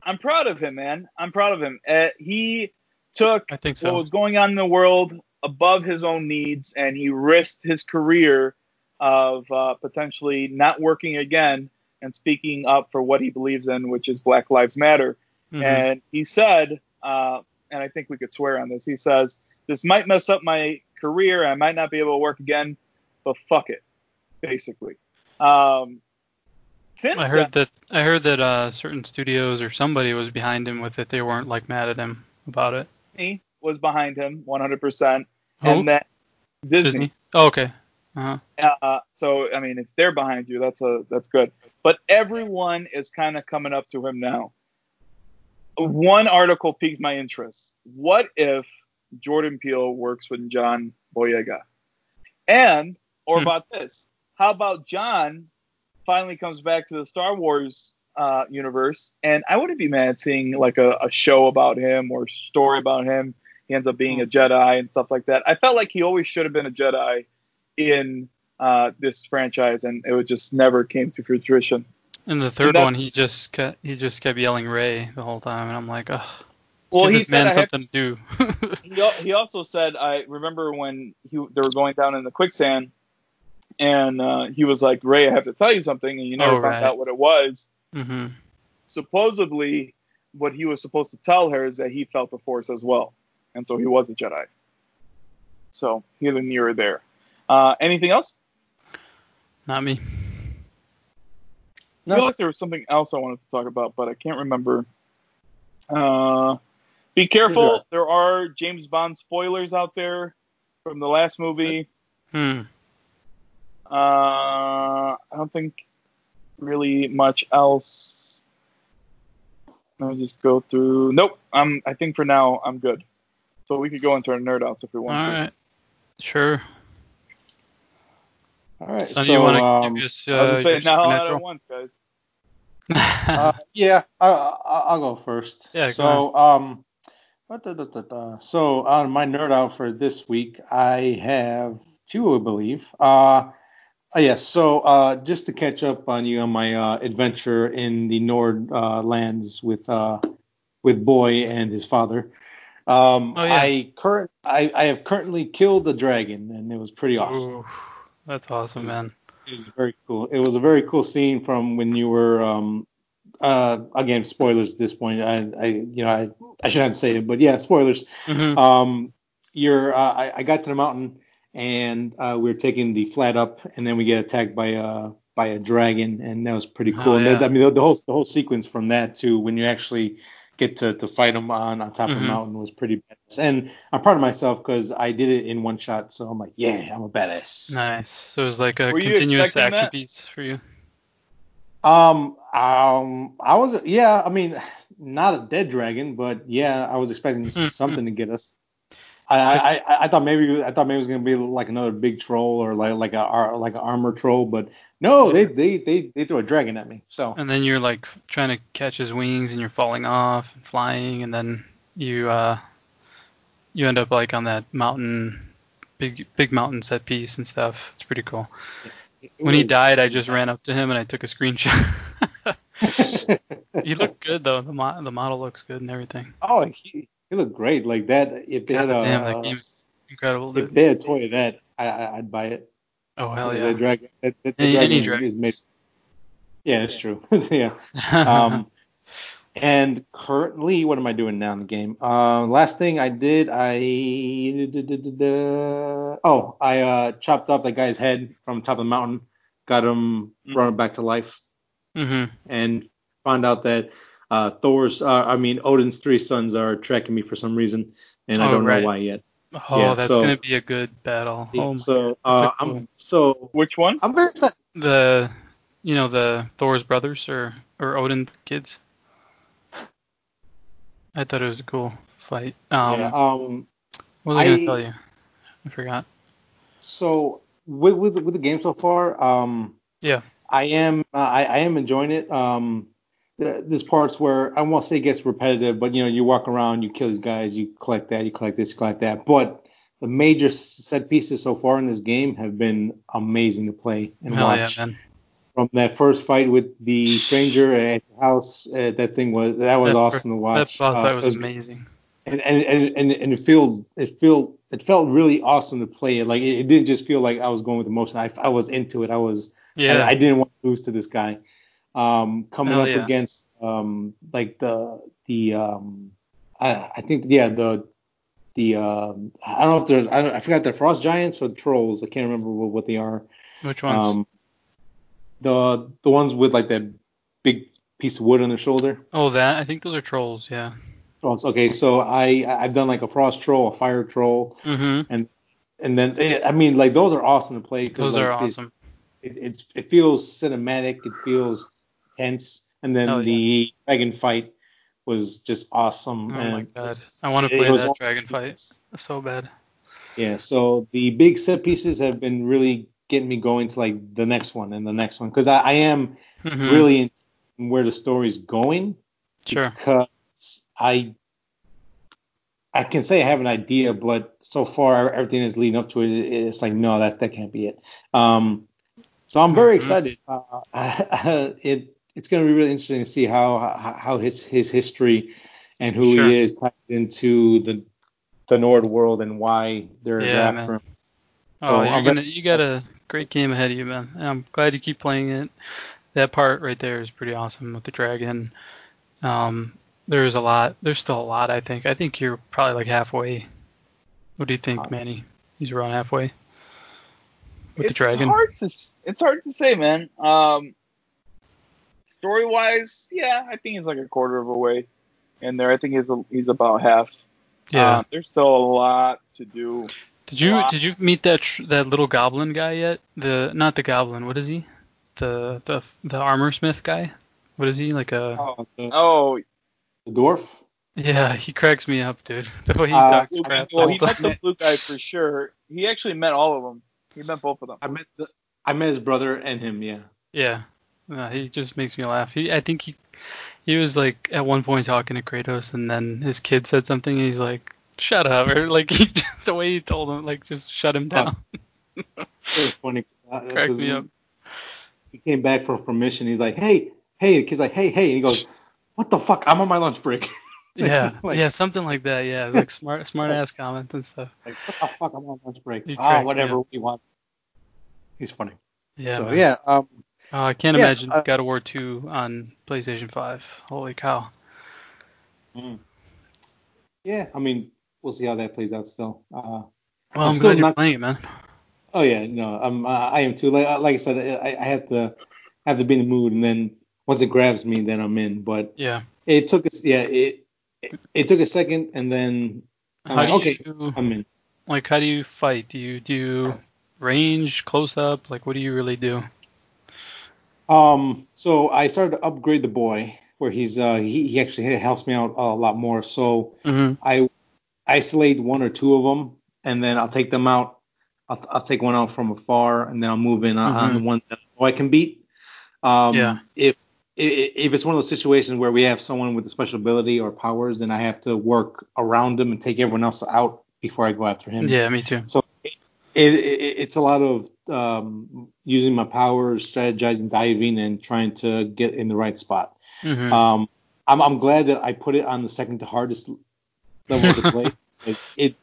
I'm proud of him, man. I'm proud of him. Uh, he took I think what so. was going on in the world above his own needs, and he risked his career of uh, potentially not working again and speaking up for what he believes in, which is Black Lives Matter. Mhm. And he said, uh, and I think we could swear on this. He says, "This might mess up my career. I might not be able to work again, but fuck it." Basically. Um, since I heard that I heard that uh, certain studios or somebody was behind him with it. They weren't like mad at him about it. He was behind him 100%, Who? And that Disney. Disney. Oh, okay. Uh-huh. Uh, so I mean, if they're behind you, that's a that's good. But everyone is kind of coming up to him now. One article piqued my interest. What if Jordan Peele works with John Boyega? And or Hmm. about this? How about John finally comes back to the Star Wars uh, universe? And I wouldn't be mad seeing like a, a show about him or story about him. He ends up being a Jedi and stuff like that. I felt like he always should have been a Jedi in uh, this franchise, and it just never came to fruition. And the third one, he just kept, he just kept yelling Rey the whole time, and I'm like, ugh. Well, Give he this man something to do. <laughs> he, also said I remember when he, they were going down in the quicksand, and uh, he was like, "Rey, I have to tell you something," and you never Oh, found right. out what it was. hmm Supposedly, what he was supposed to tell her is that he felt the Force as well, and so he was a Jedi. So here and near there. Uh, anything else? Not me. I feel like there was something else I wanted to talk about, but I can't remember. Uh, be careful. There are James Bond spoilers out there from the last movie. Hmm. Uh, I don't think really much else. Let me just go through. Nope. I'm. I think for now I'm good. So we could go into our nerd outs if we All want to. right. Sure. All right. Son, so, you want to um, give us I was uh, just now all at once, guys. <laughs> uh, yeah, I, I, I'll go first. Yeah, go So, um, da, da, da, da. so on my nerd out for this week, I have two, I believe. Uh, uh, yes. So, uh, just to catch up on you on my uh, adventure in the Nord uh, lands with uh, with Boy and his father. Um, Oh, yeah. I current I, I have currently killed the dragon, and it was pretty awesome. Ooh, that's awesome, man. It was very cool. It was a very cool scene from when you were um uh again spoilers at this point. I I you know I I shouldn't say it, but yeah, spoilers. hmm Um you're uh, I, I got to the mountain and uh we are taking the flat up and then we get attacked by uh by a dragon and that was pretty Oh, cool. and yeah. that, I mean the, the whole the whole sequence from that to when you actually get to, to fight him on on top of Mhm. the mountain was pretty badass. And I'm proud of myself because I did it in one shot, so I'm like, yeah, I'm a badass. Nice. So it was like a Were continuous action that? piece for you. Um, um, I was, yeah, I mean, not a dead dragon, but yeah, I was expecting something to get us. I, I, I, I thought maybe, I thought maybe it was gonna be like another big troll or like like a like an armor troll, but no, they they they they threw a dragon at me. So And then you're like trying to catch his wings and you're falling off and flying and then you uh you end up like on that mountain big big mountain set piece and stuff. It's pretty cool. When he died, I just ran up to him and I took a screenshot. <laughs> he looked good though. The mo- the model looks good and everything. oh, he, he looked great like that. If they God had a, damn, that game's incredible, if dude. they had a toy of that, I, I I'd buy it. Oh hell The yeah. dragon, that, that, the Any, any dragon is made. Yeah, that's true. <laughs> yeah. <laughs> Um, and currently, what am I doing now in the game? Uh, last thing I did, I <laughs> oh, I uh, chopped off that guy's head from the top of the mountain, got him Mhm. brought him back to life, hmm and found out that uh, Thor's, uh, I mean Odin's three sons are tracking me for some reason, and I Oh, don't right. know why yet. Oh, Yeah, that's so- gonna be a good battle. Oh, so that's a uh, cool- I'm so Which one? I'm very excited. the you know the Thor's brothers or or Odin kids. I thought it was a cool fight. Um, yeah, um, what was I gonna tell you? I forgot. So with with with the game so far, um, Yeah. I am uh, I, I am enjoying it. Um, th- there's parts where I won't say it gets repetitive, but you know you walk around, you kill these guys, you collect that, you collect this, collect that. But the major set pieces so far in this game have been amazing to play and Hell watch. yeah. From that first fight with the stranger at the house, uh, that thing was that was That awesome to watch. That boss Uh, fight it was amazing. and and and and, and it felt it felt it felt really awesome to play it. Like it, it didn't just feel like I was going with emotion. I, I was into it. I was Yeah. I, I didn't want to lose to this guy. Um, coming Hell up yeah. against um like the the um I I think yeah the the um I don't know if there's I, don't, I forgot the frost giants or the trolls. I can't remember what, what they are. Which ones? Um, the the ones with like that big piece of wood on their shoulder. oh, that I think those are trolls. Yeah. Trolls. Okay, so I I've done like a frost troll, a fire troll, Mm-hmm. and then eh, I mean like those are awesome to play. Those are like, this- awesome. It, it's it feels cinematic. It feels tense, and then yeah. the dragon fight was just awesome. Oh and my god. I want to play that all- dragon fight so bad. Yeah, so the big set pieces have been really getting me going to like the next one and the next one because I, I am Mhm. really in where the story's going. Sure. because I I can say I have an idea, but so far everything that's leading up to it, it's like no, that that can't be it. Um, so I'm very Mhm. excited. Uh, <laughs> it it's going to be really interesting to see how how how his his history and who Sure. he is tied into the the Nord world and why they're, they're Yeah, after man. him. Oh, you're gonna you got a great game ahead of you, man. And I'm glad you keep playing it. That part right there is pretty awesome with the dragon. Um, there's a lot. There's still a lot. I think. I think you're probably like halfway. What do you think, Awesome. Manny? He's around halfway with the it's dragon. hard to it's hard to say, man. Um, story wise, yeah, I think he's like a quarter of a way in there. I think he's a, he's about half. Yeah. Um, there's still a lot to do. did you wow. did you meet that tr- that little goblin guy yet? The not the goblin. What is he? The the the armor smith guy. What is he like a? Oh, the, Oh, the dwarf. Yeah, he cracks me up, dude. <laughs> The way he Uh, talks well, crap. well, he met the blue guy for sure. He actually met all of them. He met both of them. I met the, I met his brother and him. Yeah. Yeah, no, he just makes me laugh. He, I think he, he was like at one point talking to Kratos, and then his kid said something, and he's like, "Shut up!" Or like <laughs> he, the way he told him, like just shut him down. It was funny. uh, <laughs> Cracked me up. He came back from from mission. He's like, hey, hey. The kid's like, hey, hey. And he goes, what the fuck? I'm on my lunch break. <laughs> yeah, Like- yeah, something like that. Yeah, like smart, smart ass comments and stuff. like, what the fuck? I'm on lunch break. He Ah, cracked whatever we want. He's funny. Yeah, so man. yeah. Um. Oh, I can't Yeah, imagine uh, God of War 2 on PlayStation 5. Holy cow. mm. Yeah. I mean, we'll see how that plays out still. Uh. Well, I'm I'm, still glad you're not- playing it, man. Oh yeah, no, I'm I I am too. Like like I said, I, I have to have to be in the mood, and then once it grabs me, then I'm in. But Yeah. it took us, yeah, it it, it took a second, and then I'm How like, okay, you I'm in. like? How do you fight? Do you do range, close up? Like, what do you really do? Um, so I started to upgrade the boy, where he's uh he, he actually helps me out a lot more. So Mm-hmm. I isolate one or two of them, and then I'll take them out. I'll, I'll take one out from afar, and then I'll move in on, on the one that I can beat. Um, Yeah. If if it's one of those situations where we have someone with a special ability or powers, then I have to work around him and take everyone else out before I go after him. Yeah, me too. So it, it, it's a lot of um, using my powers, strategizing, diving, and trying to get in the right spot. hmm Um, I'm, I'm glad that I put it on the second to hardest level to play. <laughs> It, it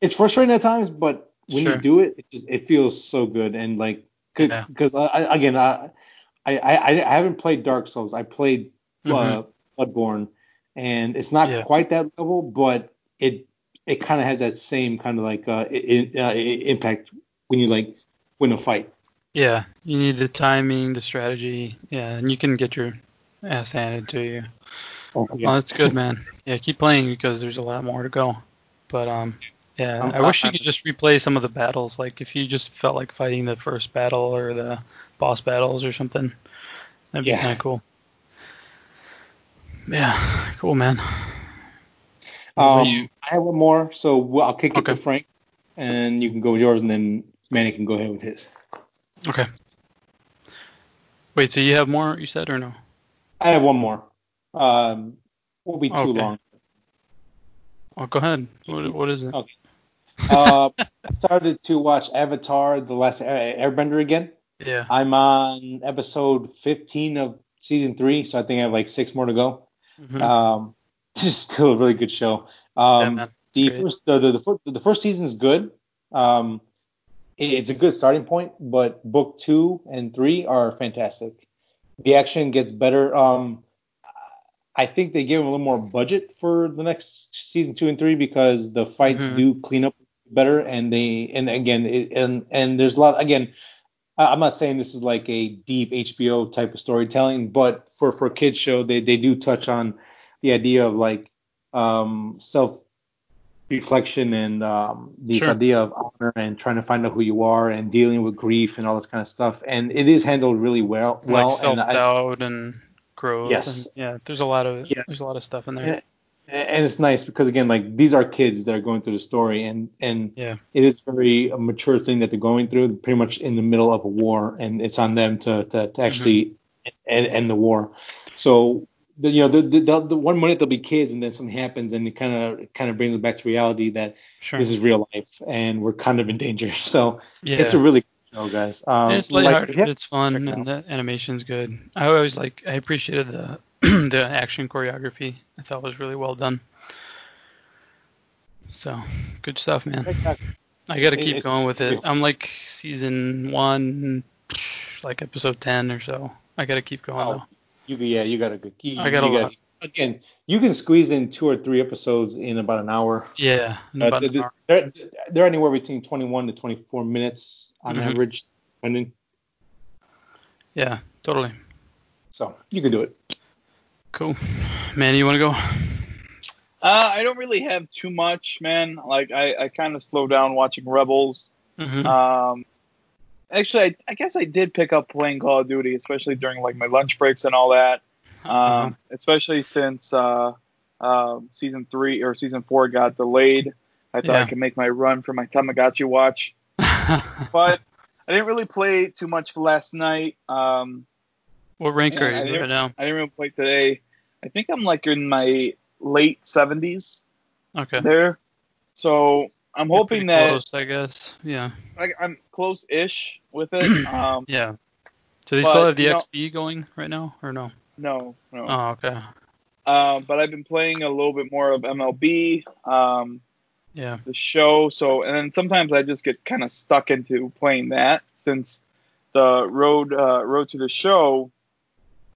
it's frustrating at times, but when Sure. you do it, it just it feels so good and like Yeah. because I, I, again I, I I I haven't played Dark Souls. I played uh, Bloodborne, and it's not Mm-hmm. Yeah. quite that level, but it it kind of has that same kind of like uh, uh, impact when you like win a fight. Yeah, you need the timing, the strategy. Yeah, and you can get your ass handed to you. Oh, Well, that's good, man. Yeah, keep playing because there's a lot more to go. But um, yeah, I'm- I wish you I'm could just replay some of the battles. Like if you just felt like fighting the first battle or the boss battles or something, that'd be Yeah. kind of cool. Yeah, cool, man. Um, you- I have one more, so I'll kick it to Frank, and you can go with yours, and then Manny can go ahead with his. Okay. Wait, so you have more? You said or no? I have one more. Um, won't be too Okay. long. Oh, go ahead. What, what is it? Okay. Uh, <laughs> I started to watch Avatar: The Last Airbender again. Yeah. I'm on episode 15 of season three, so I think I have like six more to go. Mhm. Um, this is still a really good show. Um, man. the great. first the, the, the, the first season is good. Um, it- it's a good starting point, but book two and three are fantastic. The action gets better. Um, I think they gave them a little more budget for the next season two and three because the fights Mhm. do clean up better, and they and again it, and and there's a lot again. I'm not saying this is like a deep HBO type of storytelling, but for for a kids show, they they do touch on the idea of like um, self reflection and um, this Sure. idea of honor and trying to find out who you are and dealing with grief and all this kind of stuff. And it is handled really well. Well, like self and I, doubt and growth. Yes. And, yeah, there's a lot of Yeah. there's a lot of stuff in there. and it's nice because again, like these are kids that are going through the story, and and Yeah. it is very a mature thing that they're going through, pretty much in the middle of a war, and it's on them to to, to actually end, end the war. So the, you know, the, the, the, one minute they'll be kids, and then something happens, and it kind of kind of brings them back to reality that Sure. this is real life, and we're kind of in danger. <laughs> So yeah. it's a really good show, guys. Um, it's like- lighthearted. yeah, it's fun, and the animation's good. I always like. I appreciated the <clears throat> the action choreography I thought was really well done. So good stuff, man. I gotta keep It's- going with it. I'm like season one, like episode ten or so. I gotta keep going Oh, though. You yeah, you got a good. You, I got a you lot. Again, you can squeeze in two or three episodes in about an hour. Yeah, in Uh, about an they're, hour. they're, they're anywhere between 21 to 24 minutes on Mhm. average, depending. yeah, totally. So you can do it. Cool. Man, you wanna go? Uh, I don't really have too much, man. Like I, I kind of slowed down watching Rebels. hmm Um, actually, I, I guess I did pick up playing Call of Duty, especially during like my lunch breaks and all that. Um, Uh-huh. especially since uh, uh, season three or season four got delayed. I thought Yeah. I could make my run for my Tamagotchi watch, <laughs> but I didn't really play too much last night. Um, what rank are you right now? I didn't really play today. I think I'm like in my late 70s Okay. there. So I'm hoping that close, I guess. Yeah. I, I'm close-ish with it. <clears throat> Um, Yeah. So they But, still have the you know- XP going right now, or no? no, no. Oh, okay. Um, but I've been playing a little bit more of MLB, um, Yeah. the show. So, and then sometimes I just get kind of stuck into playing that since the road uh, road to the show,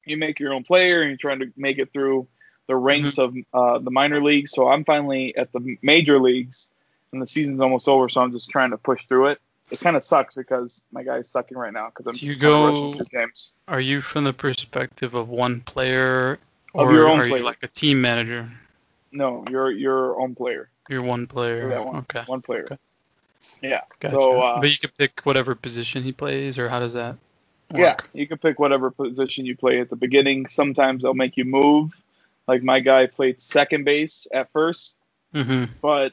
you make your own player and you're trying to make it through the ranks of uh, the minor leagues. So I'm finally at the major leagues, and the season's almost over. So I'm just trying to push through it. It kind of sucks because my guy's sucking right now because I'm Do you just go- games. Are you from the perspective of one player, Of or your own are player. you like a team manager? No, you're your own player. You're one player. You're one. Okay. One player. Okay. Yeah. Gotcha. So uh, but you can pick whatever position he plays, or how does that work? Yeah, you can pick whatever position you play at the beginning. Sometimes they'll make you move. Like my guy played second base at first, Mm-hmm. but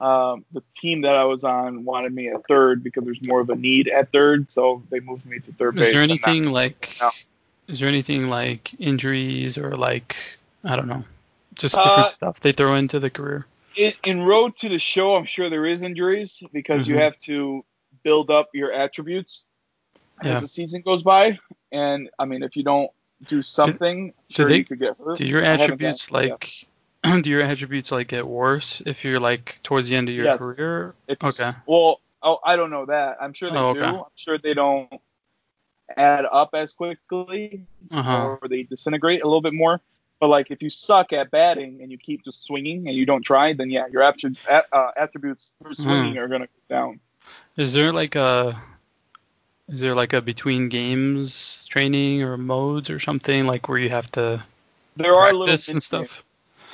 um, the team that I was on wanted me at third because there's more of a need at third, so they moved me to third base. Is there anything like? No. Is there anything like injuries or like I don't know, just Uh, different stuff they throw into the career? in, in road to the show, I'm sure there is injuries because you Mhm. have to build up your attributes Yeah. as the season goes by. And I mean, if you don't do something, sure they- you could get hurt. Do your attributes like? <clears throat> Do your attributes like get worse if you're like towards the end of your Yes. career? It's, Okay. Well, oh, I don't know that. I'm sure they Oh, do. I'm sure they don't add up as quickly Uh huh. or they disintegrate a little bit more. But like if you suck at batting and you keep just swinging and you don't try, then yeah, your attri- at- uh, attributes for swinging Hmm. are gonna go down. Is there like a is there like a between games training or modes or something like where you have to There are little practice and stuff?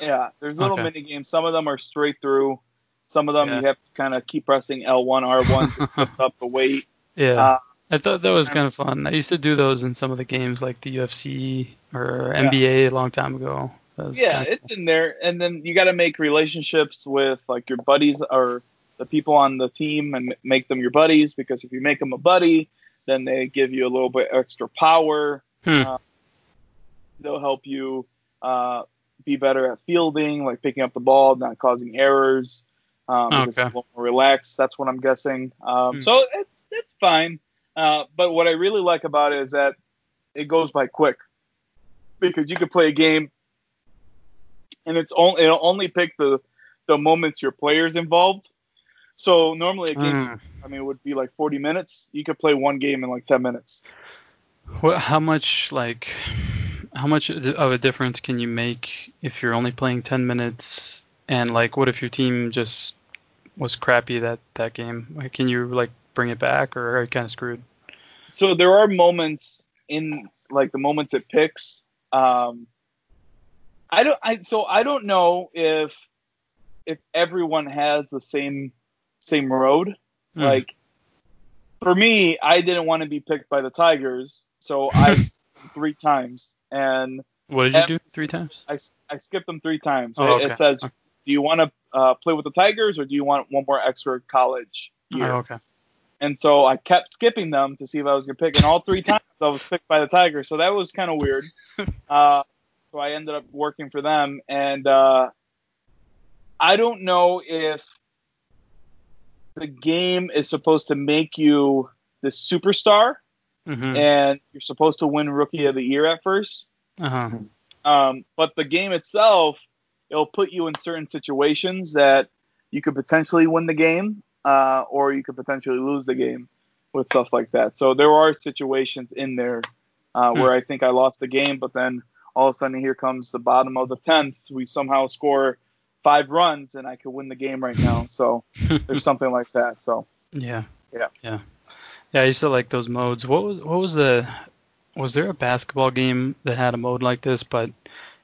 Yeah, there's little Okay. mini games. Some of them are straight through. Some of them Yeah. you have to kind of keep pressing L1, R1 to <laughs> lift up the weight. Yeah. Uh, I thought that was kind of fun. I used to do those in some of the games like the UFC or Yeah. NBA a long time ago. Yeah, it's in there, and then you got to make relationships with like your buddies or the people on the team and make them your buddies because if you make them a buddy, then they give you a little bit extra power. Hmm. Uh, they'll help you uh, be better at fielding, like picking up the ball, not causing errors. Um, because Okay. it's a little more relaxed. That's what I'm guessing. Um, Hmm. So it's it's fine. Uh, but what I really like about it is that it goes by quick because you could play a game and it's only it'll only pick the the moments your players involved. So normally a game, Mm. I mean, it would be like 40 minutes. You could play one game in like 10 minutes. What, how much like how much of a difference can you make if you're only playing 10 minutes and like what if your team just was crappy that that game? Like, can you like bring it back or are you kind of screwed? So there are moments in like the moments it picks. Um, I don't. I so I don't know if if everyone has the same same road. Mm. Like for me, I didn't want to be picked by the Tigers, so I <laughs> three times and what did you every do three times? I, I skipped them three times. Oh, It- okay. It says, do you want to uh, play with the Tigers or do you want one more extra college year? Oh, okay. And so I kept skipping them to see if I was going to pick. And all three <laughs> times I was picked by the Tigers. So that was kind of weird. <laughs> Uh, so I ended up working for them. And uh, I don't know if the game is supposed to make you the superstar Mm-hmm. and you're supposed to win Rookie of the Year at first. Uh-huh. Um, but the game itself, it'll put you in certain situations that you could potentially win the game, uh, or you could potentially lose the game with stuff like that. So there are situations in there uh, Hmm. where I think I lost the game, but then all of a sudden here comes the bottom of the tenth. We somehow score five runs, and I could win the game right now. So <laughs> there's something like that. So Yeah. Yeah. Yeah. Yeah, I used to like those modes. What was what was the was there a basketball game that had a mode like this, but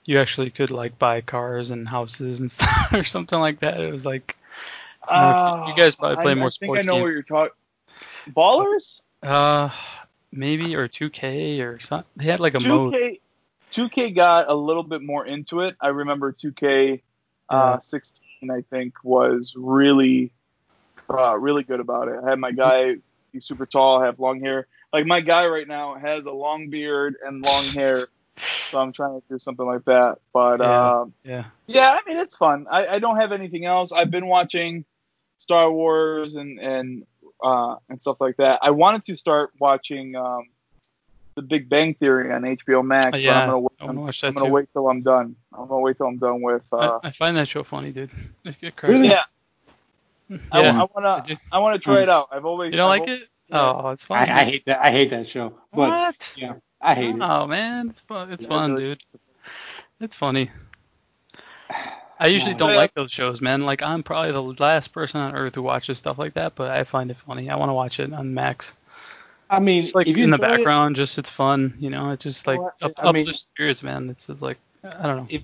you actually could like buy cars and houses and <laughs> stuff or something like that? It was like I if you- you guys probably play I, more I think sports I know games. what you're talking. Ballers. uh maybe or 2K or something. They had like a mode. 2K, 2K got a little bit more into it. I remember 2K uh, 16, I think, was really, uh, really good about it. I had my guy, he's super tall, have long hair. Like my guy right now has a long beard and long hair, so I'm trying to do something like that. But Yeah. um, Yeah. yeah, I mean it's fun. I, I don't have anything else. I've been watching Star Wars and and uh, and stuff like that. I wanted to start watching um, The Big Bang Theory on HBO Max, but yeah. I'm gonna wait. I'm, watch I'm gonna too. wait till I'm done. I'm gonna wait till I'm done with. Uh, I, I find that show funny, dude. <laughs> It's good crap. Really? yeah, Yeah. I, I I wanna do. I wanna try it out. I've always you don't I've like always- it? yeah. Oh, it's fun. I hate that. I hate that show. But what? yeah, I hate it. Oh man, it's fun. It's Yeah, fun, really. dude. It's funny. I usually <sighs> don't like those shows, man. Like I'm probably the last person on earth who watches stuff like that, but I find it funny. I want to watch it on Max. I mean, Just like in the enjoy it- background, just it's fun, you know. It's just like Well, up, I mean- uplift spirits, man. It's, it's like I don't know. if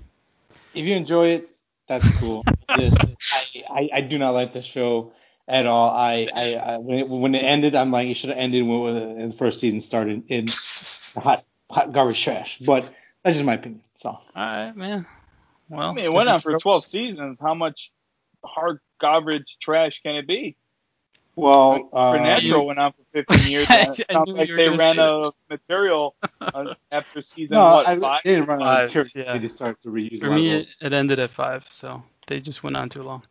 you enjoy it, that's cool. Just, I, I, I do not like the show at all. I, I, I when, it, when it ended, I'm like, it should have ended when, when the first season started in <laughs> hot, hot garbage trash. But that's just my opinion. So All right, man. Well, I mean, it went on for 12 strokes. seasons. How much hard garbage trash can it be? Well, uh, Supernatural went on for 15 years. <laughs> I And it sounds knew like they ran say out of material uh, after season no, what I, five? they didn't run out of material. yeah. They just started to reuse. For a lot of me, it, it ended at five, so they just went on too long.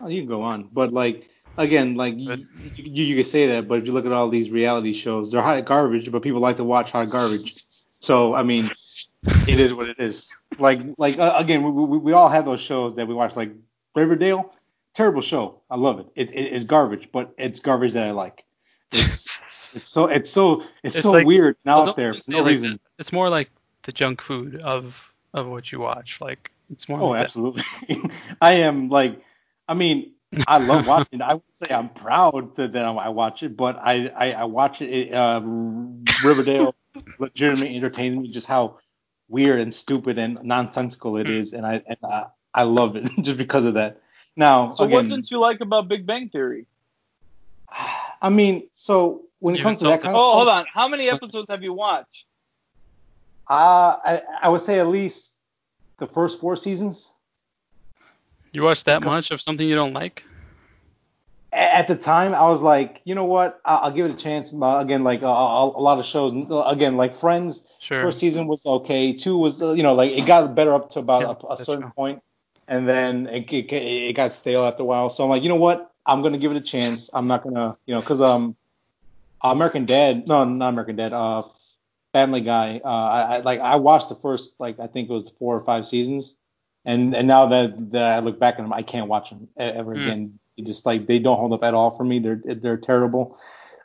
Oh, you can go on, but like again, like you, But- you, you can say that, but if you look at all these reality shows, they're hot garbage, but people like to watch hot garbage. So I mean, it is what it is. Like like uh, again, we, we, we all have those shows that we watch, like Riverdale. Terrible show. I love it. It, it. It's garbage, but it's garbage that I like. It's <laughs> it's so it's so it's, It's so like- weird and Well, out there for no like reason. that. It's more like the junk food of of what you watch. Like it's more Oh, like absolutely. <laughs> I am like, I mean, I love <laughs> watching. I would say I'm proud that, that I watch it, but I I, I watch it. Uh, Riverdale legitimately entertaining me, just how weird and stupid and nonsensical it Hmm. and I and I, I love it just because of that. Now, So again, what didn't you like about Big Bang Theory? I mean, so when it You comes to that kind of Oh, hold on. How many episodes have you watched? Uh, I I would say at least the first four seasons. You watch that much of something you don't like? At the time, I was like, you know what? I'll, I'll give it a chance. Uh, Again, like uh, a, a lot of shows. Again, like Friends. Sure. First season was okay. Two was, uh, you know, like it got better up to about Yeah, a, a certain true. point, and then it, it it got stale after a while. So I'm like, you know what? I'm gonna give it a chance. I'm not gonna, you know, because um, American Dad, no, not American Dad, uh, Family Guy. Uh, I, I like I watched the first like I think it was four or five seasons, and and now that that I look back at them, I can't watch them ever Hmm. again. It just like they don't hold up at all for me. They're they're terrible.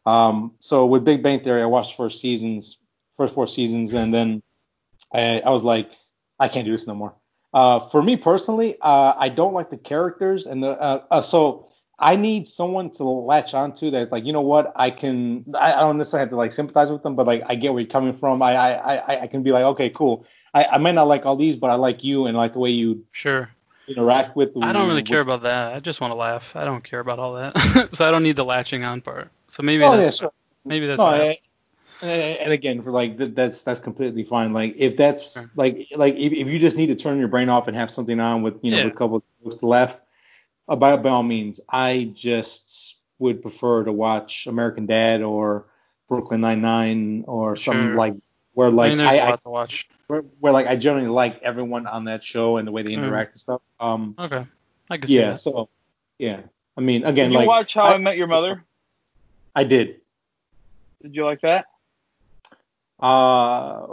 Um, so with Big Bang Theory, I watched the first seasons, first four seasons, and then I, I was like, I can't do this no more. Uh, for me personally, uh, I don't like the characters, and the uh, uh, so I need someone to latch onto that. Like, you know what? I can. I, I don't necessarily have to like sympathize with them, but like I get where you're coming from. I I I, I can be like, okay, cool. I, I might not like all these, but I like you and like the way you Sure. interact with. The I don't really with- care about that. I just want to laugh. I don't care about all that. <laughs> so I don't need the latching on part. So maybe Oh yeah, that's sure. maybe that's no, why. I- and and again, for like that's that's completely fine. Like if that's Sure. like like if, if you just need to turn your brain off and have something on with you know Yeah. with a couple of jokes to laugh, uh, by by all means, I just would prefer to watch American Dad or Brooklyn Nine Nine or something like where I like mean, I, a I lot to watch. where, where like I generally like everyone on that show and the way they Mm. interact and stuff. Um, Okay. I can see yeah, that. so yeah, I mean again Did you like watch How I- I, Met Your Mother? I did. Did you like that? Uh,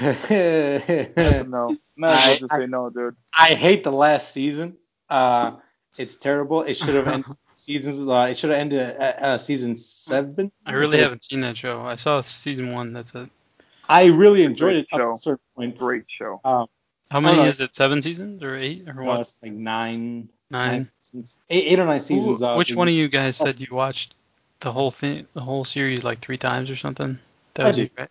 That's <laughs> a no. <laughs> Might as well just say no, dude. I hate the last season. Uh, it's terrible. It should have ended <laughs> seasons. Uh, it should have ended at uh, season seven. I really So haven't seen that show. I saw season one. That's it. I really enjoyed Great it up to show. a certain point. Great show. Um, How many is it? Seven seasons or eight or no, what? it's like nine, Nine. nine eight, eight or nine seasons. Who- uh, which the- one of you guys said you watched the whole thing, the whole series like three times or something? That I was you, did. right?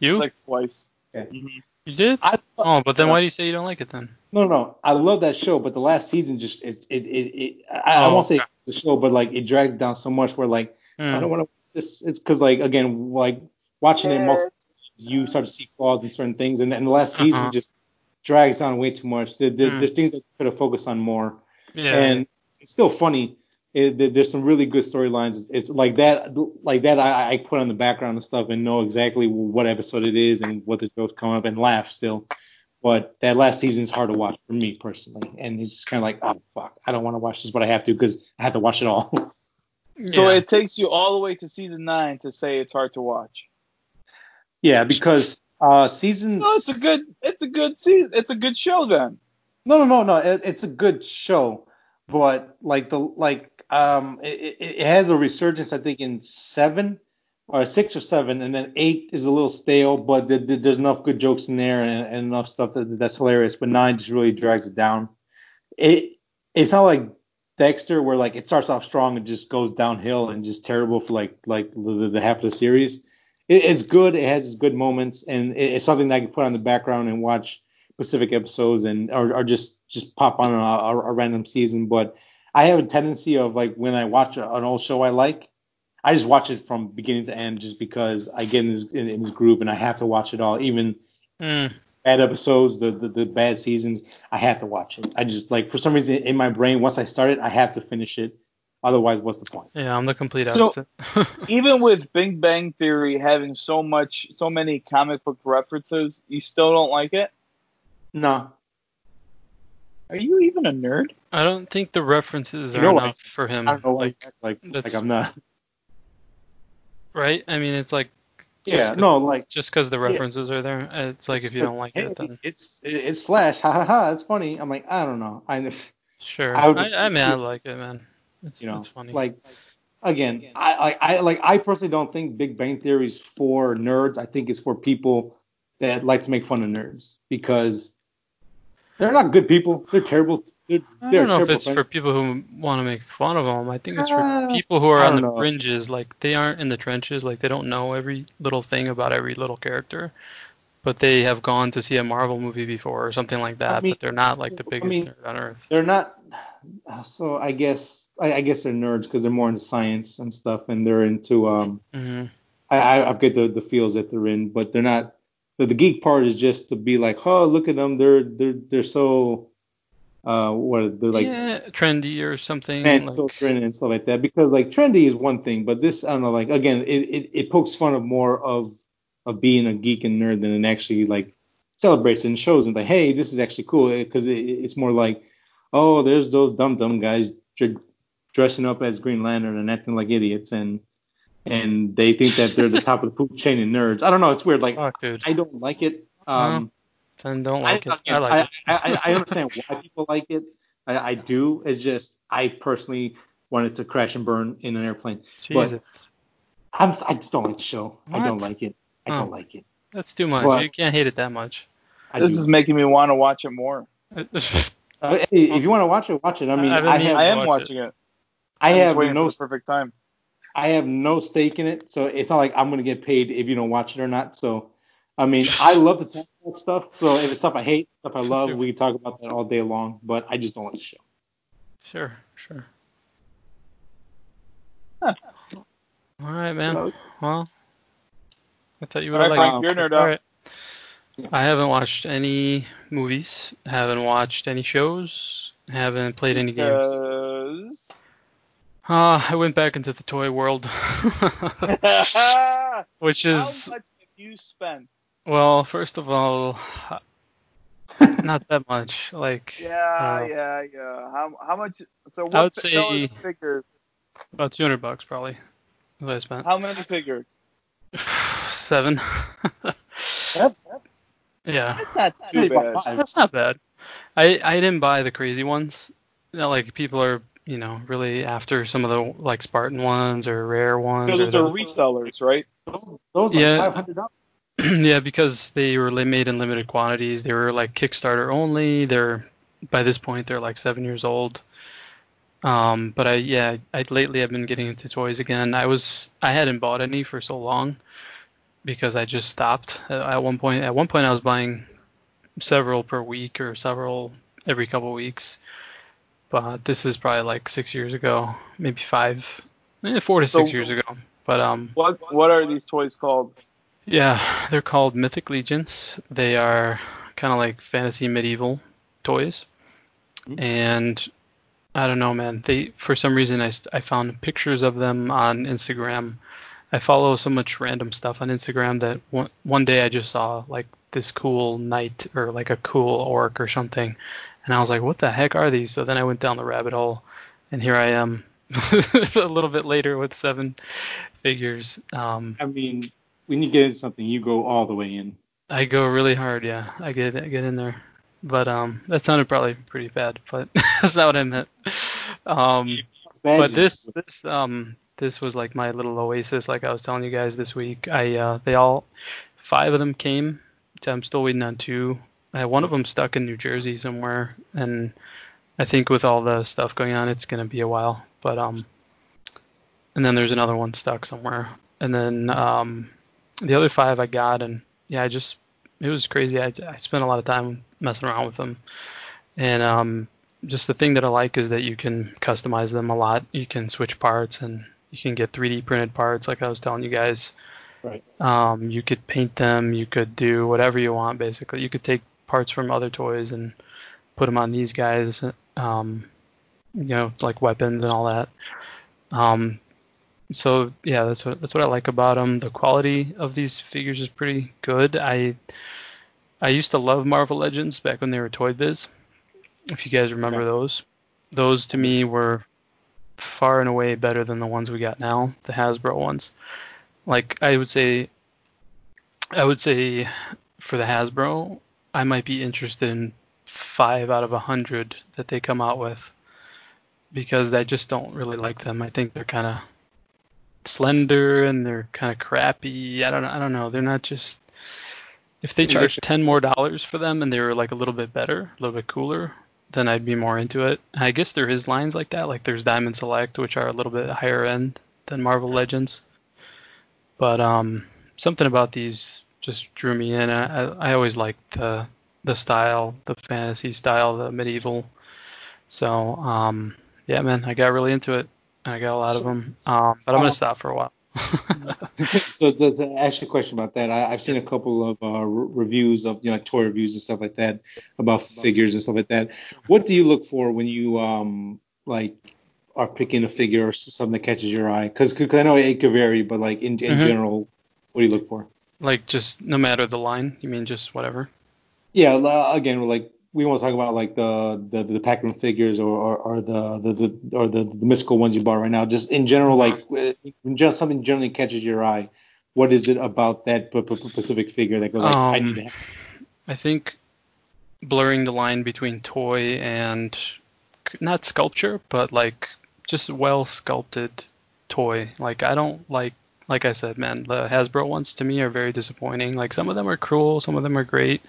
You? Like twice. Yeah. Mhm. you did? I, oh, but then yeah. why do you say you don't like it then? No, no, I love that show, but the last season just it it it, it I, I Oh, won't say okay. the show, but like it drags it down so much where like I Hmm. don't want to. It's it's because like again like watching it multiple times, you start to see flaws in certain things, and then the last season Uh-huh. just drags on way too much. There, there- Hmm. There's things that could have focused on more, Yeah. and it's still funny. It, there- there's some really good storylines. It's like that, like that. I, I put on the background and stuff and know exactly what episode it is and what the jokes come up and laugh still. But that last season is hard to watch for me personally, and it's just kind of like, oh fuck, I don't want to watch this, but I have to because I have to watch it all. <laughs> So Yeah. it takes you all the way to season nine to say it's hard to watch. yeah, because uh seasons. No, it's a good. It's a good season. It's a good show then. No, no, no, no. It, it's a good show, but like the like um, it, it has a resurgence. I think in seven or six or seven, and then eight is a little stale, but there, there- there's enough good jokes in there and, and enough stuff that that's hilarious. But nine just really drags it down. It it's not like Dexter where like it starts off strong and just goes downhill and just terrible for like like the, the half of the series. It, it's good. It has its good moments, and it, it's something that I can put on the background and watch specific episodes and or, or just just pop on a, a, a random season. But I have a tendency of like when I watch a, an old show I like, I just watch it from beginning to end just because I get in this in, in this groove and I have to watch it all, even Mm. bad episodes, the, the the bad seasons. I have to watch it. I just like for some reason in my brain once I start it, I have to finish it. Otherwise, what's the point? Yeah, I'm the complete opposite. So- <laughs> Even with Big Bang Theory having so much, so many comic book references, you still don't like it? No, Are you even a nerd? I don't think the references You are enough for him. I don't know. like, Like like like I'm not. right? I mean, it's like Yeah, no, like just because the references are there, it's like if you don't like hey, it, then it's it's Flash, ha ha ha. It's funny. I'm like I don't know. I sure. I I, I, mean, I like it, man. It's, you know it's funny. like again I, I i like i personally don't think big bang theory is for nerds i think it's for people that like to make fun of nerds because they're not good people they're terrible they're, I don't know if it's for people who want to make fun of them. I think it's for Uh, people who are on the know. fringes, like they aren't in the trenches, like they don't know every little thing about every little character, but they have gone to see a Marvel movie before or something like that, mean, but they're not like the I biggest mean, nerd on earth. they're not so i guess i, I guess they're nerds because they're more into science and stuff and they're into um hmm I, I I get the the feels that they're in, but they're not. The, the geek part is just to be like, oh, look at them, they're they're they're so, uh, what they're like, yeah, trendy or something. man, like, so trendy and stuff like that. Because like trendy is one thing, but this I don't know, like again, it, it, it pokes fun of more of of being a geek and nerd than it actually like celebrates and shows and like, hey, this is actually cool because it, it's more like, oh, there's those dumb dumb guys dressing up as Green Lantern and acting like idiots and and they think that they're the <laughs> top of the food chain in nerds. I don't know, it's weird. Like fuck, dude. I don't like it. Um, Then don't like I, it. I like it. I, I, I understand why <laughs> people like it. I, I do. It's just I personally wanted to crash and burn in an airplane. Jesus, I'm, I just don't like the show. I don't like it. I Oh. don't like it. that's too much. But- you can't hate it that much. I This do. is making me want to watch it more. <laughs> Hey, if you want to watch it, watch it. I mean, I I, haven't even- have I am watching it. I I'm have no perfect time. I have no stake in it, so it's not like I'm gonna get paid if you don't watch it or not. So, I mean, I love the talk about stuff. So if it's stuff I hate, stuff I love, we can talk about that all day long. But I just don't like the show. Sure, sure. Huh. All right, man. Well, I thought you would All have right, liked Frank, you're nerd All out. right. I haven't watched any movies, haven't watched any shows, haven't played any games. Because... Uh, I went back into the toy world, <laughs> <laughs> which is. How much have you spent? well, first of all, <laughs> not that much. Like Yeah, Uh, yeah, yeah. How how much? So what? I would say- figures. about 200 bucks probably. What I spent. How many figures? <sighs> seven. Yeah, That's not too bad. that's not bad. I I didn't buy the crazy ones. You know, like people are you know really after some of the like Spartan ones or rare ones. Because or are the- resellers, right? Those, those Yeah. like five hundred dollars. <clears throat> yeah, because they were li- made in limited quantities. They were like Kickstarter only. They're by this point they're like seven years old. Um, but I yeah, I lately I've been getting into toys again. I was I hadn't bought any for so long because I just stopped at, at one point. At one point I was buying several per week or several every couple weeks. But this is probably like six years ago, maybe five, eh, four to six So- years ago. But um, What What are these toys called? yeah, they're called Mythic Legions. They are kind of like fantasy medieval toys. Mhm. And I don't know, man. They for some reason I, I found pictures of them on Instagram. I follow so much random stuff on Instagram that one, one day I just saw like this cool knight or like a cool orc or something. And I was like, what the heck are these? So then I went down the rabbit hole and here I am <laughs> a little bit later with seven figures. Um, I mean, when you get into something, you go all the way in. I go really hard, yeah. I get I get in there. But um that sounded probably pretty bad, but <laughs> that's not what I meant. Um but this this um this was like my little oasis like I was telling you guys this week. I uh they all five of them came. I'm still waiting on two. I had one of them stuck in New Jersey somewhere and I think with all the stuff going on it's going to be a while, but um and then there's another one stuck somewhere. And then um the other five I got and yeah, I just it was crazy. I, I spent a lot of time messing around with them, and um, just the thing that I like is that you can customize them a lot. You can switch parts and you can get 3D printed parts, like I was telling you guys. Right. Um, you could paint them. You could do whatever you want. Basically, you could take parts from other toys and put them on these guys. Um, you know, like weapons and all that. Um, so yeah, that's what that's what I like about them. The quality of these figures is pretty good. I I used to love Marvel Legends back when they were Toy Biz. If you guys remember Okay. those, those to me were far and away better than the ones we got now, the Hasbro ones. Like I would say, I would say for the Hasbro, I might be interested in five out of a hundred that they come out with because I just don't really like them. I think they're kind of slender and they're kind of crappy. I don't I don't know. They're not just if they charged ten more dollars for them and they were like a little bit better, a little bit cooler, then I'd be more into it. And I guess there is lines like that. Like there's Diamond Select, which are a little bit higher end than Marvel Legends. But um, something about these just drew me in. I, I, I always liked the the style, the fantasy style, the medieval. So um, yeah, man, I got really into it. I got a lot of them. Um, but I'm uh, gonna stop for a while. <laughs> so to, to ask you a question about that, I, I've seen a couple of uh, reviews of you know like toy reviews and stuff like that about figures and stuff like that. What do you look for when you um like are picking a figure or something that catches your eye? Because I know it could vary, but like in, in Mhm. general, what do you look for? Like just no matter the line, you mean just whatever? Yeah, again, like we want to talk about like the the, the Pac-Man figures or, or, or the, the the or the, the mystical ones you bought right now. Just in general, like when just something generally catches your eye. What is it about that p- p- specific figure that goes like I Um, need to have? I think blurring the line between toy and not sculpture, but like just well sculpted toy. Like I don't like like I said, man, the Hasbro ones to me are very disappointing. Like some of them are cool, some of them are great.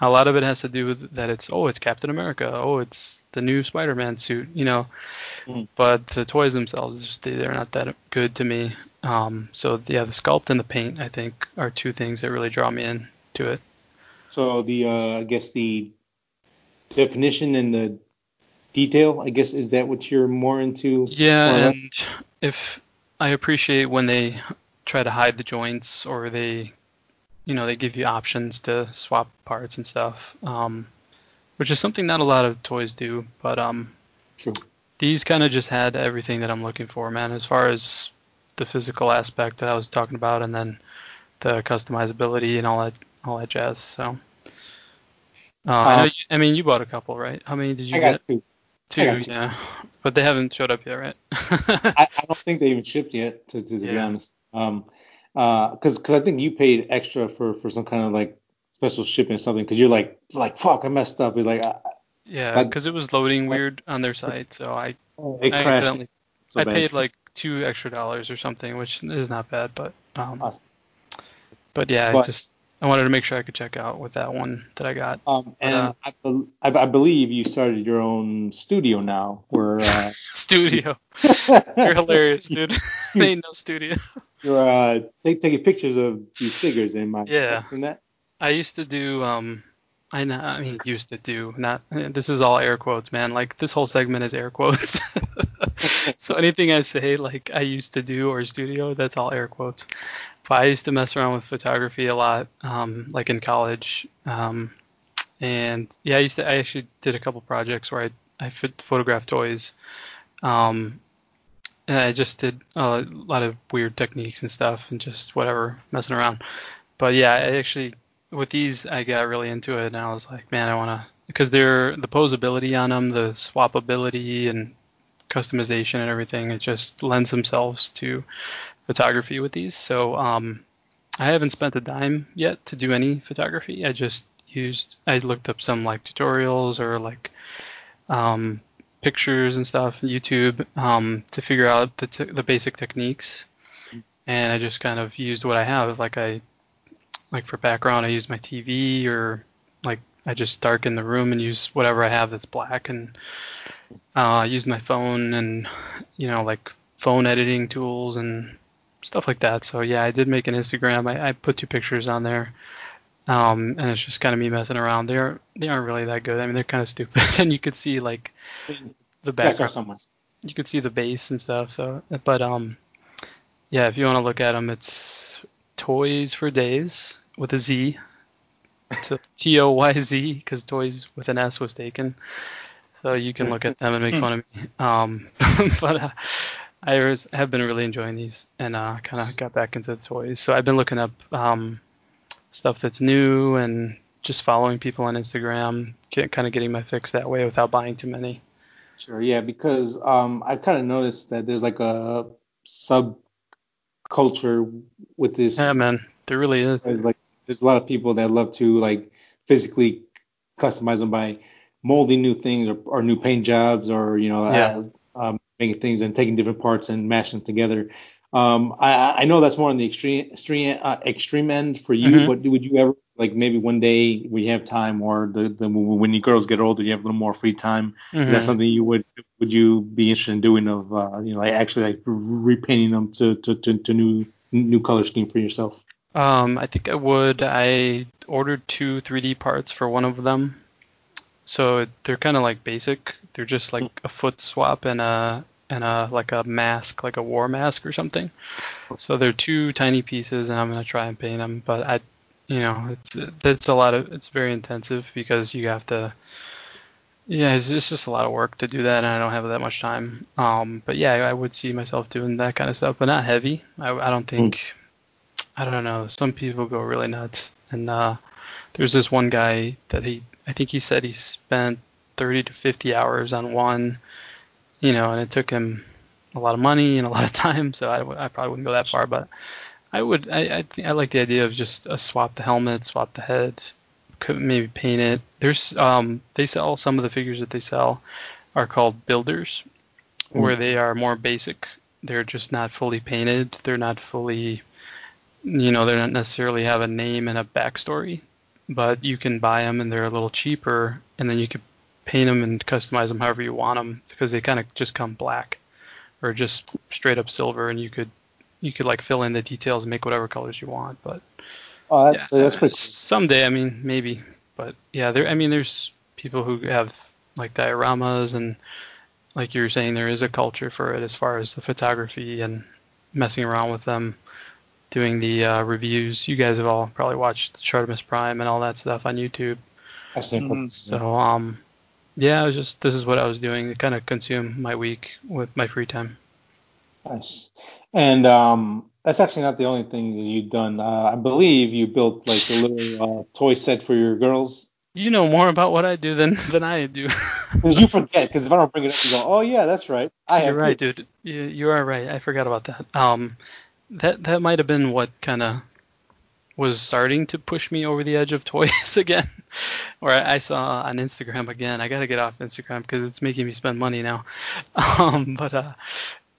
A lot of it has to do with that it's oh it's Captain America, oh it's the new Spider-Man suit, you know. Mhm. But the toys themselves just they- they're not that good to me. Um, so yeah, the sculpt and the paint I think are two things that really draw me in to it. So the uh, I guess the definition and the detail, I guess, is that what you're more into? Yeah, more or less? and if I appreciate when they try to hide the joints or they, you know, they give you options to swap parts and stuff, um, which is something not a lot of toys do. But um, these kind of just had everything that I'm looking for, man. As far as the physical aspect that I was talking about, and then the customizability and all that, all that jazz. So. Uh, I know. Um, You, I mean, you bought a couple, right? How many did you I get? got two. Two, two. yeah. But they haven't showed up yet, right? I, I <laughs> don't think they even shipped yet, to, to, to be honest. Um, because because I think you paid extra for for some kind of like special shipping or something because you're like like fuck I messed up. You're like I, Yeah, because it was loading weird on their site, so I I accidentally so I paid like two extra dollars or something, which is not bad, but um, Awesome. but yeah, But- just I wanted to make sure I could check out with that one that I got. Um, and uh, I, bel- I, I believe you started your own studio now, where uh, <laughs> Studio, <laughs> you're hilarious, dude. <laughs> Ain't no studio. you're uh, take, taking pictures of these figures in my Yeah. that. I used to do um I know I mean used to do not this is all air quotes man like this whole segment is air quotes so anything I say like I used to do or studio that's all air quotes but I used to mess around with photography a lot um like in college um and yeah I used to I actually did a couple projects where I I ph- photographed toys um and I just did a lot of weird techniques and stuff and just whatever messing around. But yeah I actually with these I got really into it and I was like, man, I want to because they're the posability on them, the swappability and customization and everything, it just lends themselves to photography with these. So um, I haven't spent a dime yet to do any photography. I just used I looked up some like tutorials or like um, pictures and stuff YouTube um, to figure out the the basic techniques, and I just kind of used what I have. Like I like for background, I use my TV or like I just darken the room and use whatever I have that's black and uh, use my phone and you know like phone editing tools and stuff like that. So yeah, I did make an Instagram. I, I put two pictures on there. Um, and it's just kind of me messing around. They're they aren't really that good. I mean, they're kind of stupid, <laughs> and you could see like the background. You could see the base and stuff. So, but um, yeah, if you want to look at them, it's Toys for Days with a Z. <laughs> A T O Y Z because toys with an S was taken. So you can look at them and make fun of me. Um, <laughs> but uh, I was, have been really enjoying these and uh, kind of got back into the toys. So I've been looking up um, stuff that's new and just following people on Instagram, get, kind of getting my fix that way without buying too many. Sure, yeah, because um, I kind of noticed that there's like a sub culture with this. Yeah, man, there really is. Like, there's a lot of people that love to like physically customize them by molding new things or, or new paint jobs or you know Yeah. uh, um, making things and taking different parts and mashing them together. Um, I, I know that's more on the extreme extreme uh, extreme end for you, Mhm. but would you ever like maybe one day when you have time or the, the when you girls get older you have a little more free time is that Mhm. something you would would you be interested in doing of uh, you know like actually like repainting them to to, to, to new new color scheme for yourself? Um, I think I would. I ordered two 3D parts for one of them. So they're kind of like basic. They're just like a foot swap and a and a like a mask, like a war mask or something. So they're two tiny pieces, and I'm gonna try and paint them. But I, you know, it's it's a lot of it's very intensive because you have to. Yeah, it's, it's just a lot of work to do that, and I don't have that much time. Um, but yeah, I would see myself doing that kind of stuff, but not heavy. I, I don't think. I don't know. Some people go really nuts, and uh, there's this one guy that he, I think he said he spent 30 to 50 hours on one, you know, and it took him a lot of money and a lot of <laughs> time. So I, I probably wouldn't go that far, but I would. I I, think I like the idea of just uh, swap the helmet, swap the head, could maybe paint it. There's um they sell some of the figures that they sell are called builders, where they are more basic. They're just not fully painted. They're not fully you know, they don't necessarily have a name and a backstory, but you can buy them and they're a little cheaper, and then you could paint them and customize them however you want them because they kind of just come black or just straight up silver, and you could you could like fill in the details and make whatever colors you want. But Oh, yeah, that's pretty. someday, I mean, maybe, but yeah, there. I mean, there's people who have like dioramas and like you were saying, there is a culture for it as far as the photography and messing around with them doing the uh, reviews. You guys have all probably watched Chartimus Prime and all that stuff on YouTube. That's a couple- Mhm. So um, yeah, I was just this is what I was doing to kind of consume my week with my free time. Nice. And um, that's actually not the only thing that you've done. Uh, I believe you built like a little uh, toy set for your girls. You know more about what I do than than I do. <laughs> You forget, because if I don't bring it up, you go, oh yeah, that's right. I You're have right, this." dude. You, you are right. I forgot about that. Um, that that might have been what kind of was starting to push me over the edge of <laughs> toys again. Where I saw on Instagram again, I gotta get off Instagram because it's making me spend money now. <laughs> Um, but uh,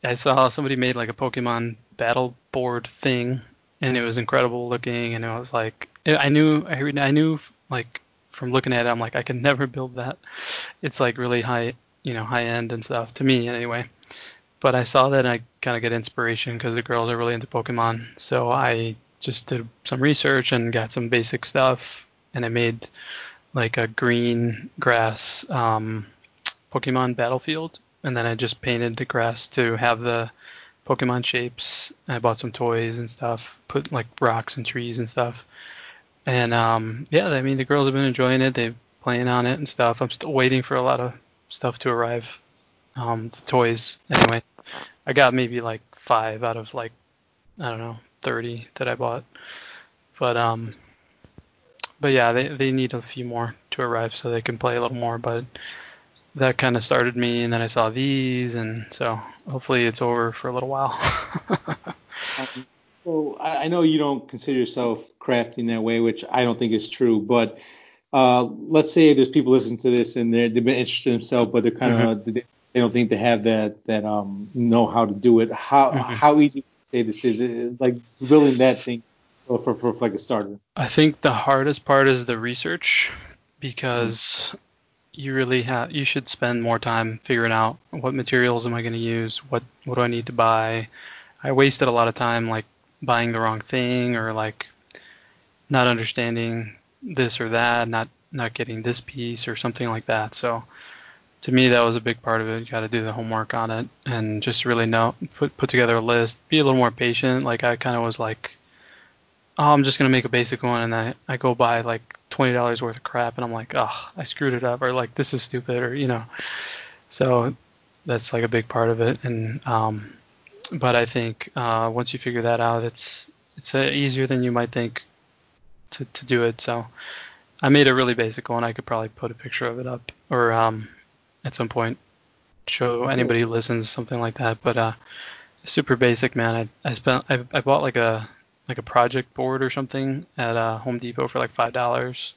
I saw somebody made like a Pokemon battle board thing, and it was incredible looking, and I was like I knew I, I knew like from looking at it, I'm like I could never build that. It's like really high, you know, high end and stuff to me anyway. But I saw that I kind of get inspiration because the girls are really into Pokemon, so I just did some research and got some basic stuff, and I made like a green grass um, Pokemon battlefield, and then I just painted the grass to have the Pokemon shapes. I bought some toys and stuff, put like rocks and trees and stuff, and um, yeah, I mean the girls have been enjoying it. They're playing on it and stuff. I'm still waiting for a lot of stuff to arrive. Um, the toys anyway. I got maybe like five out of like I don't know 30 that I bought. But um, but yeah, they they need a few more to arrive so they can play a little more. But that kind of started me, and then I saw these, and so hopefully it's over for a little while. <laughs> um, so I, I know you don't consider yourself crafting that way, which I don't think is true, but. Uh, let's say there's people listening to this and they're, they've been interested in themselves, but they're kind of mm-hmm. they, they, don't think they have that that um know how to do it. How mm-hmm. how easy to say this is like building that thing for, for, for like a starter? I think the hardest part is the research because mm-hmm. you really have you should spend more time figuring out what materials am I going to use, what what do I need to buy. I wasted a lot of time like buying the wrong thing or like not understanding this or that, not not getting this piece or something like that. So to me that was a big part of it. You got to do the homework on it and just really know put put together a list. Be a little more patient. Like I kind of was like, oh, I'm just gonna make a basic one, and I I go buy like twenty dollars worth of crap, and I'm like, oh, I screwed it up, or like this is stupid, or you know. So that's like a big part of it, and um, but I think uh, once you figure that out, it's it's uh, easier than you might think to to do it. So I made a really basic one. I could probably put a picture of it up, or um, at some point show anybody who listens something like that. But uh, super basic, man. I, I spent I, I bought like a like a project board or something at uh, Home Depot for like five dollars,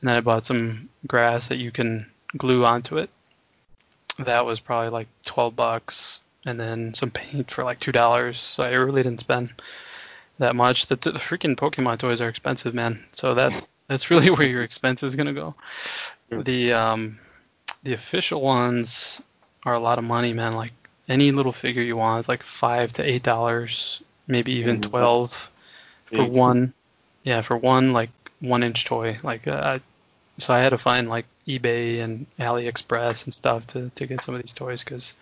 and then I bought some grass that you can glue onto it. That was probably like twelve bucks, and then some paint for like two dollars. So I really didn't spend that much. The, the freaking Pokemon toys are expensive, man. So that <laughs> that's really where your expense is gonna go. The um the official ones are a lot of money, man. Like any little figure you want is like five to eight dollars, maybe even mm-hmm. twelve for one. Yeah, for one like one inch toy. Like uh, so I had to find like eBay and AliExpress and stuff to to get some of these toys because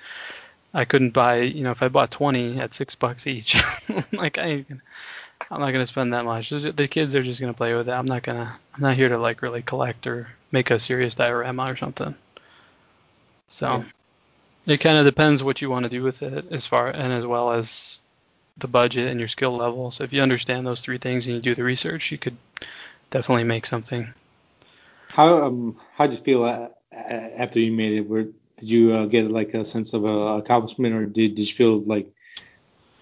I couldn't buy. You know, if I bought twenty at six bucks each, <laughs> like I. I'm not gonna spend that much. The kids are just gonna play with it. I'm not gonna. I'm not here to like really collect or make a serious diorama or something. So it kind of depends what you want to do with it as far and as well as the budget and your skill level. So if you understand those three things and you do the research, you could definitely make something. How um how did you feel after you made it? Where did you uh, get like a sense of uh, accomplishment, or did, did you feel like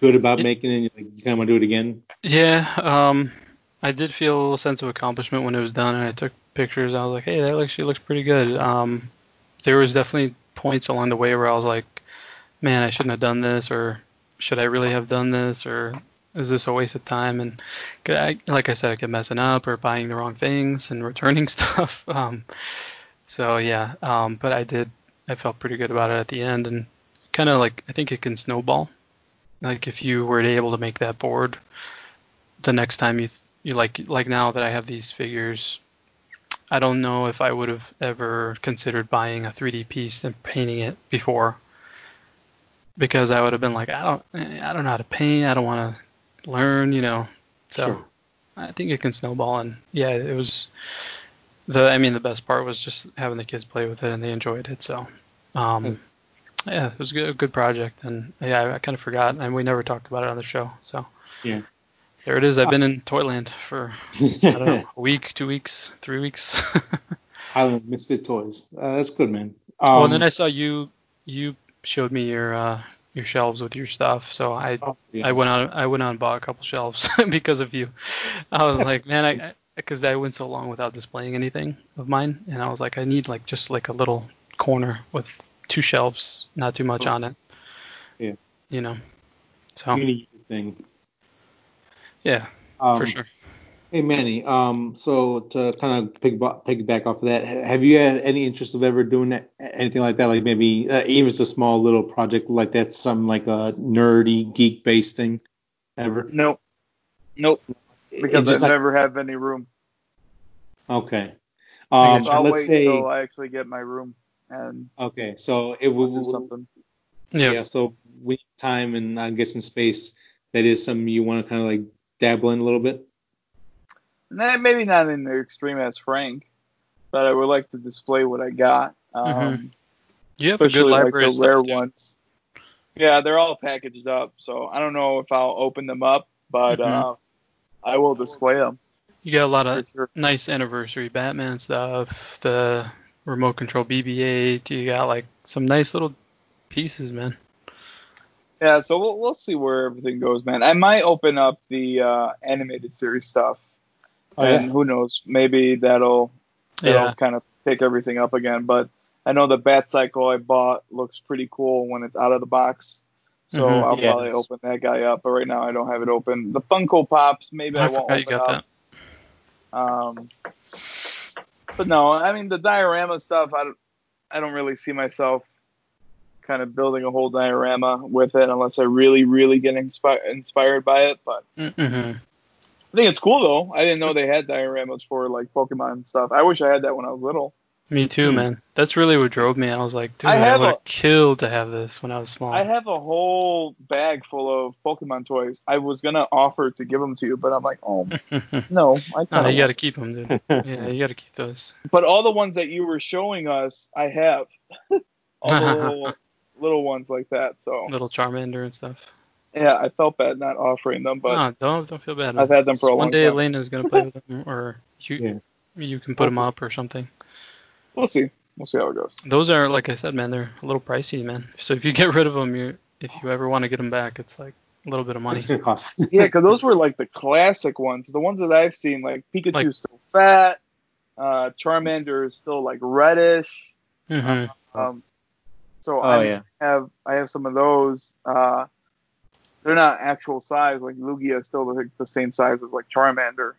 good about it, making it? Like you kind of want to do it again? Yeah, um, I did feel a sense of accomplishment when it was done, and I took pictures. I was like, hey, that actually looks pretty good. Um, there was definitely points along the way where I was like, man, I shouldn't have done this, or should I really have done this, or is this a waste of time? And I, like I said, I kept messing up or buying the wrong things and <laughs> returning stuff. <laughs> Um, so yeah, um, but I did, I felt pretty good about it at the end, and kind of like I think it can snowball. Like if you were able to make that board, the next time you you like like now that I have these figures I don't know if I would have ever considered buying a 3D piece and painting it before, because I would have been like, I don't, I don't know how to paint. I don't want to learn, you know. So sure. I think it can snowball, and yeah, it was the. I mean, the best part was just having the kids play with it, and they enjoyed it. So, um, yeah, it was a good, a good project, and yeah, I, I kind of forgot, and we never talked about it on the show. So yeah. There it is. I've been in Toyland for I don't know <laughs> a week, two weeks, three weeks. Island Misfit Toys. Uh, that's good, man. Um, oh, and then I saw you. You showed me your uh, your shelves with your stuff. So I Oh, yeah. I went on I went on and bought a couple shelves <laughs> because of you. I was <laughs> like, man, I because I went so long without displaying anything of mine, and I was like, I need like just like a little corner with two shelves, not too much on it. Yeah. You know. So Unique thing. Yeah, Um, for sure. Hey Manny, um, so to kind of pick piggyback off of that, have you had any interest of ever doing that, anything like that? Like maybe uh, even just a small little project like that, something like a nerdy geek based thing, ever? Nope. Nope. Because I not- never have any room. okay. Um, I'll let's wait say until I actually get my room and okay, so it will do something. Yeah. Yeah, so we time and I guess in space, that is something you want to kind of like dabble in a little bit. Nah, maybe not in the extreme as Frank, but I would like to display what I got. Um, Mhm. You have a especially good like library the of stuff, rare dude. ones. Yeah, they're all packaged up, so I don't know if I'll open them up, but Mhm. uh, I will display them You got a lot of sure. nice anniversary Batman stuff, the remote control BB-8. You got like some nice little pieces, man. Yeah, so we'll we'll see where everything goes, man. I might open up the uh, animated series stuff, Oh, and yeah. who knows, maybe that'll that'll Yeah. kind of pick everything up again. But I know the Bat Cycle I bought looks pretty cool when it's out of the box. So Mhm. I'll Yeah, probably open that guy up, but right now I don't have it open. The Funko Pops, maybe I, I won't open got up. that. Um, but no, I mean the diorama stuff. I don't, I don't really see myself kind of building a whole diorama with it unless I really, really get inspi- inspired by it. But Mm-hmm. I think it's cool though. I didn't know they had dioramas for like Pokemon and stuff. I wish I had that when I was little. Me too, Hmm. man. That's really what drove me. I was like, dude, I I, would a- have killed to have this when I was small. I have a whole bag full of Pokemon toys. I was gonna offer to give them to you, but I'm like, oh <laughs> no, I no, kind you got to keep them, dude. <laughs> Yeah, you got to keep those. But all the ones that you were showing us, I have. all the little, little ones like that. So Little Charmander and stuff. yeah, I felt bad not offering them, but no, don't don't feel bad. I've had them for a One long day time. Elena's gonna play with them, or <laughs> you Yeah. you can put them up or something. we'll see. We'll see how it goes. Those are like I said, man. They're a little pricey, man. So if you get rid of them, you if you ever want to get them back, it's like a little bit of money. Cost. <laughs> Yeah, because those were like the classic ones. The ones that I've seen, like Pikachu's Like- still fat, uh, Charmander is still like reddish. hmm Um, so oh I yeah. have I have some of those. Uh, they're not actual size. Like Lugia is still the, the same size as like Charmander,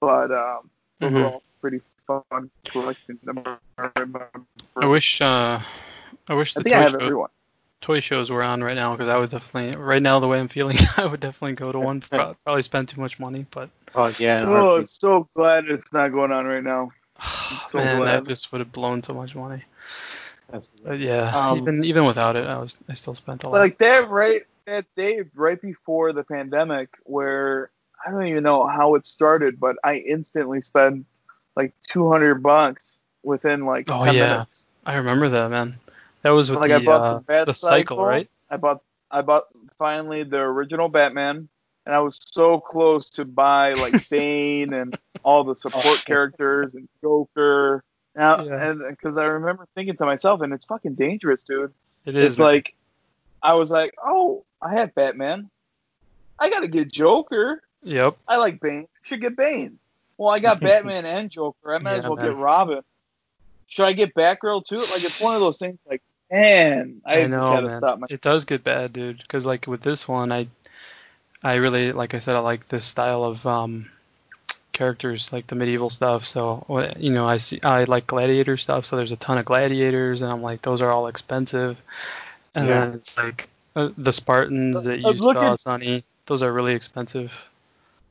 but um, those Mhm. are all pretty fun collecting them. I wish uh I wish I the think I toy, have show, everyone. toy shows were on right now because I would definitely right now the way I'm feeling <laughs> I would definitely go to one. <laughs> Probably spend too much money, but Oh yeah. Oh, I'm so glad it's not going on right now. <sighs> so man, glad. that just would have blown so much money. Absolutely. Yeah, Um, even even without it, I was I still spent a lot. like that right that day right before the pandemic where I don't even know how it started, but I instantly spent like two hundred bucks within like Oh, ten yeah. minutes. I remember that, man. That was with Like I the bought uh, the the cycle, right? I bought I bought finally the original Batman and I was so close to buy like <laughs> Bane and all the support characters and Joker. Now, Yeah. because I remember thinking to myself, and it's fucking dangerous, dude. It is. it's man. like I was like, oh, I have Batman. I gotta get Joker. Yep. I like Bane. Should get Bane. Well, I got <laughs> Batman and Joker. I might as well man. get Robin. Should I get Batgirl too? Like it's one of those things. Like, man, I, I just know, man. stop my. It does get bad, dude. Because like with this one, I, I really, like I said, I like this style of um, characters, like the medieval stuff. So you know, I see, I like gladiator stuff. So there's a ton of gladiators, and I'm like, those are all expensive. And Yeah. then it's like uh, the Spartans that you look saw, Sonny. Those are really expensive.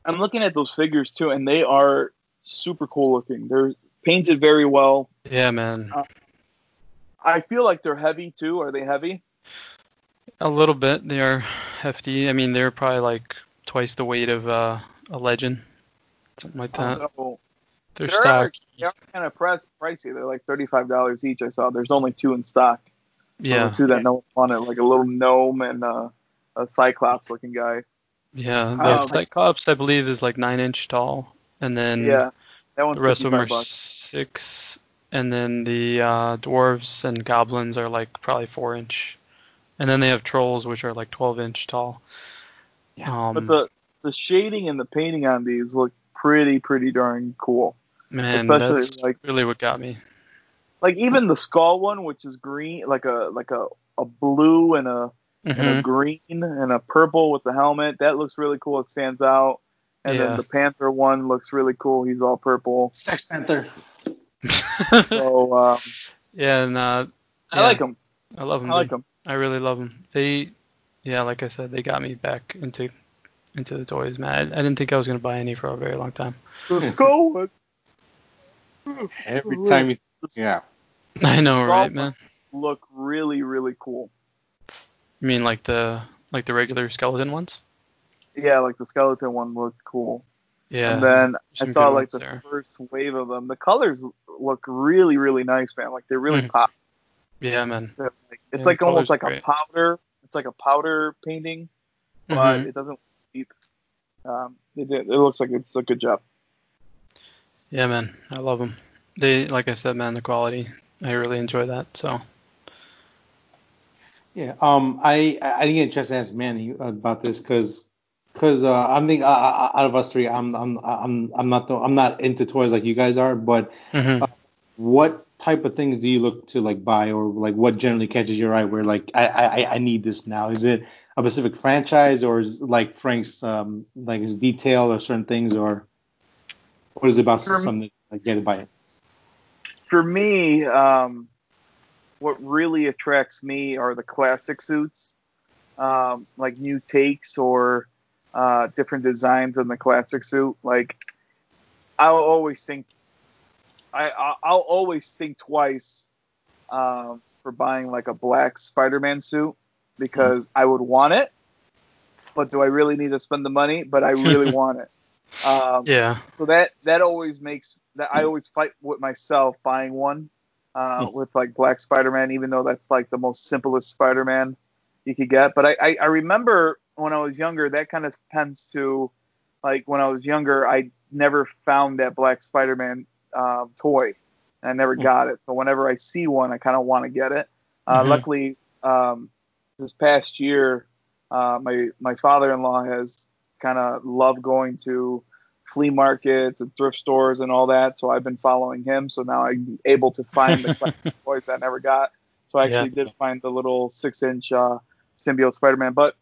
I'm looking at those figures too, and they are super cool looking. They're painted very well. Yeah, man. Uh, I feel like they're heavy too. Are they heavy? A little bit. They are hefty. I mean, they're probably like twice the weight of uh, a legend, something like that. They're they're stock. they're kind of pricey. They're like thirty five dollars each. I saw. There's only two in stock. Yeah. Only two that no one wanted, like a little gnome and uh, a cyclops looking guy. Yeah, the Um, Cyclops I believe is like nine inch tall, and then yeah, that one's the rest of them are bucks. six, and then the uh, dwarves and goblins are like probably four inch. And then they have trolls, which are like 12 inch tall. Yeah, um, But the the shading and the painting on these look pretty pretty darn cool. man, especially, that's like- really what got me. Like even the skull one, which is green, like a like a, a blue and a and a Mhm. green and a purple with the helmet. That looks really cool. It stands out. And Yeah. then the Panther one looks really cool. He's all purple. Sex Panther. <laughs> So um, yeah, and uh, I like them. I love them. I like them. I really love them. They, yeah, like I said, they got me back into into the toys, man. I, I didn't think I was gonna buy any for a very long time. The skull one. Every time you, yeah. <laughs> I know, Skull right, man? Look really really cool. You mean like the like the regular skeleton ones? Yeah, like the skeleton one looked cool. Yeah. and then I saw like the there. first wave of them. The colors look really really nice, man. Like they really Mhm. pop. yeah, man. Like- it's Yeah, like almost like are a powder. It's like a powder painting, but Mhm. it doesn't deep. Um, it, it looks like it's a good job. Yeah, man. I love them. They, like I said, man, the quality. I really enjoy that. So. Yeah. Um. I I I didn't get a chance to ask Manny about this because because uh, I'm thinking uh, uh, out of us three, I'm I'm I'm I'm not the, I'm not into toys like you guys are. But Mhm. what type of things do you look to like buy or like what generally catches your eye? Where like I I I need this now. Is it a specific franchise or is like Frank's um like his detail or certain things or what is it about For something that like get to buy it? For me, um, what really attracts me are the classic suits, um, like new takes or uh, different designs in the classic suit. Like I'll always think, I I- I'll always think twice um, for buying like a black Spider-Man suit because I would want it, but do I really need to spend the money? But I really <laughs> want it. Um, Yeah. so that that always makes that I always fight with myself buying one uh, with like Black Spider-Man, even though that's like the most simplest Spider-Man you could get. But I, I, I remember when I was younger, that kind of tends to like when I was younger, I never found that Black Spider-Man uh, toy. I never got it. So whenever I see one, I kind of want to get it. Uh, Mhm. Luckily, um, this past year, uh, my my father-in-law has kind of loved going to flea markets and thrift stores and all that. So I've been following him. So now I'm able to find the <laughs> toys that I never got. So I actually did find the little six-inch uh, symbiote Spider-Man. But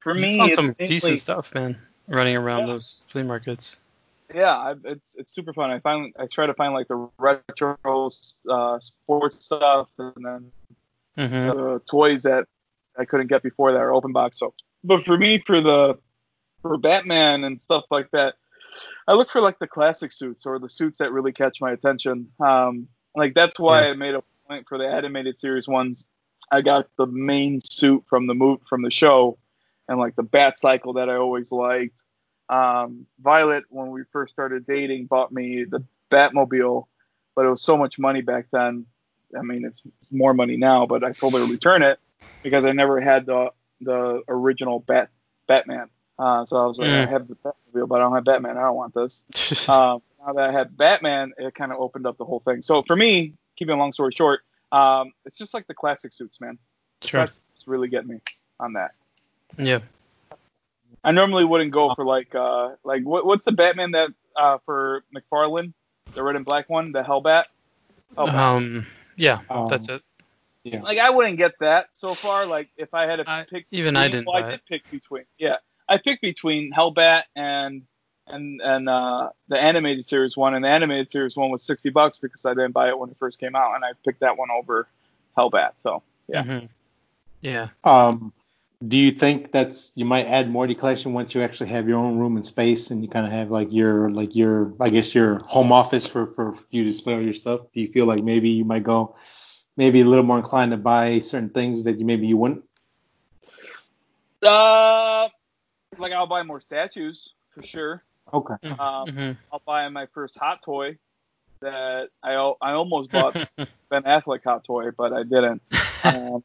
for You me, found it's some decent stuff, man. Running around Yeah. those flea markets. Yeah, I, it's it's super fun. I find I try to find like the retro uh, sports stuff and then hmm the toys that I couldn't get before that are open box. So, but for me, for the for Batman and stuff like that, I look for like the classic suits or the suits that really catch my attention. Um, like that's why Yeah. I made a point for the animated series ones. I got the main suit from the move from the show, and like the Bat Cycle that I always liked. Um, Violet, when we first started dating, bought me the Batmobile, but it was so much money back then. I mean, it's more money now, but I told her to return it because I never had the the original Bat Batman. Uh, so I was like, Mm. I have the Batmobile, but I don't have Batman. I don't want this. <laughs> Um, now that I had Batman, it kind of opened up the whole thing. So for me, keeping a long story short, um, it's just like the classic suits, man. The sure. classic suits really get me on that. Yeah. I normally wouldn't go for like uh like what, what's the Batman that uh for McFarlane, the red and black one, the Hellbat. Oh, Um. Yeah. Um, that's it. Yeah. like I wouldn't get that so far. Like if I had to I- pick, even I didn't Well, buy I it. did pick between. Yeah, I picked between Hellbat and and and uh, the animated series one, and the animated series one was sixty bucks because I didn't buy it when it first came out, and I picked that one over Hellbat. So yeah. Mhm. Yeah. Um, do you think that's you might add more to collection once you actually have your own room and space and you kind of have like your like your I guess your home office for for you to display all your stuff? Do you feel like maybe you might go maybe a little more inclined to buy certain things that you maybe you wouldn't? Uh, like I'll buy more statues for sure. Okay. Um, Mhm. I'll buy my first hot toy that I I almost bought <laughs> Ben Affleck hot toy, but I didn't. <laughs> Um,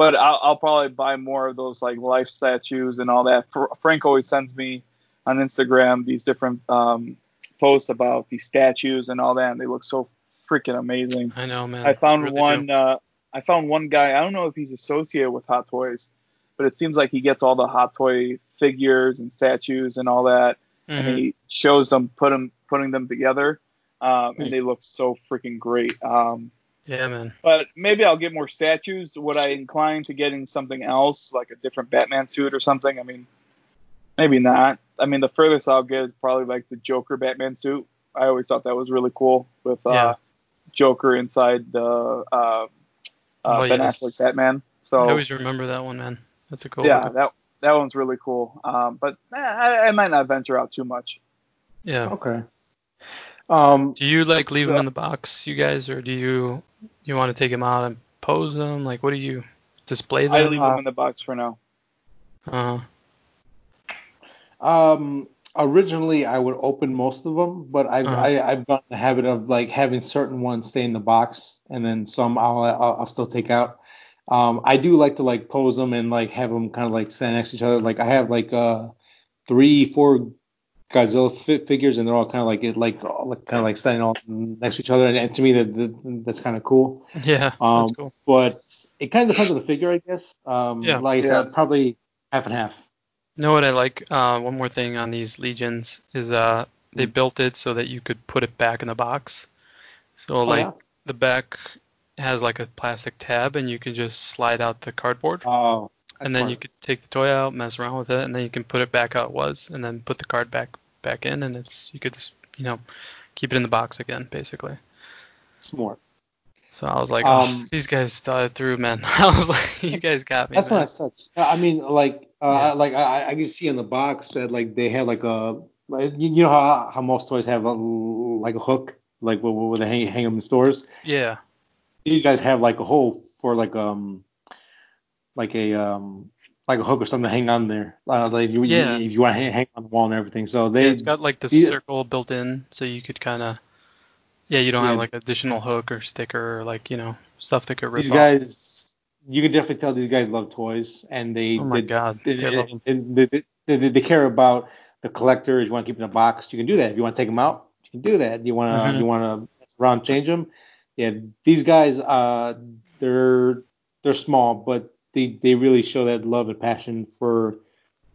but I'll, I'll probably buy more of those like life statues and all that. Fr- Frank always sends me on Instagram these different um, posts about these statues and all that, and they look so freaking amazing. I know, man. I found Really one. Uh, I found one guy. I don't know if he's associated with Hot Toys, but it seems like he gets all the Hot Toy figures and statues and all that, and Mhm. he shows them put them putting them together, um, Hmm. and they look so freaking great. Um, Yeah, man. but maybe I'll get more statues. Would I incline to getting something else, like a different Batman suit or something? I mean, maybe not. I mean, the furthest I'll get is probably like the Joker Batman suit. I always thought that was really cool with uh, Yeah. Joker inside the uh, uh, Oh, Ben yes. Affleck Batman. So I always remember that one, man. That's a cool. yeah, looking- that that one's really cool. Um, but eh, I, I might not venture out too much. yeah. Okay. Um, Do you like leave them So- in the box, you guys, or do you you want to take them out and pose them? Like, what do you display them? I leave them in the box for now. Uh, huh. Um, originally I would open most of them, but I've Uh-huh. I, I've gotten the habit of like having certain ones stay in the box, and then some I'll I'll, I'll still take out. Um, I do like to like pose them and like have them kind of like stand next to each other. Like I have like uh three, four Godzilla fi- figures, and they're all kind of like like, kind of like standing all next to each other, and, and to me that, that that's kind of cool. yeah, Um, that's cool. But it kind of depends on the figure, I guess. Um, Yeah. like I Yeah. said, probably half and half. You know what I like? Uh, one more thing on these legions is uh, they Mm. built it so that you could put it back in the box. So Oh, like yeah? the back has like a plastic tab, and you can just slide out the cardboard, Oh, that's and then smart. you could take the toy out, mess around with it, and then you can put it back how it was, and then put the card back back in, and it's you could just you know keep it in the box again, basically. smart. So I was like, oh, Um, these guys thought it through, man. <laughs> I was like, you guys got me. That's man. nice touch. I mean, like, uh, Yeah. like I, I can see in the box that like they have like a, like, you you know how how most toys have a, like a hook, like where, where they hang hang them in stores. Yeah. These guys have like a hole for like um, like a um, like a hook or something to hang on there. Uh, like if you, Yeah. if you want to hang, hang on the wall and everything. So they, yeah, it's got like the these- circle built in, so you could kind of, yeah, you don't Yeah. have like additional hook or sticker or like you know stuff that could rip these off. guys, you can definitely tell these guys love toys and they, Oh my they, god, they, they love they, they, care about the collector. If you want to keep in a box, you can do that. If you want to take them out, you can do that. You want to Mhm. you want to around, change them. Yeah, these guys, uh, they're they're small, but they they really show that love and passion for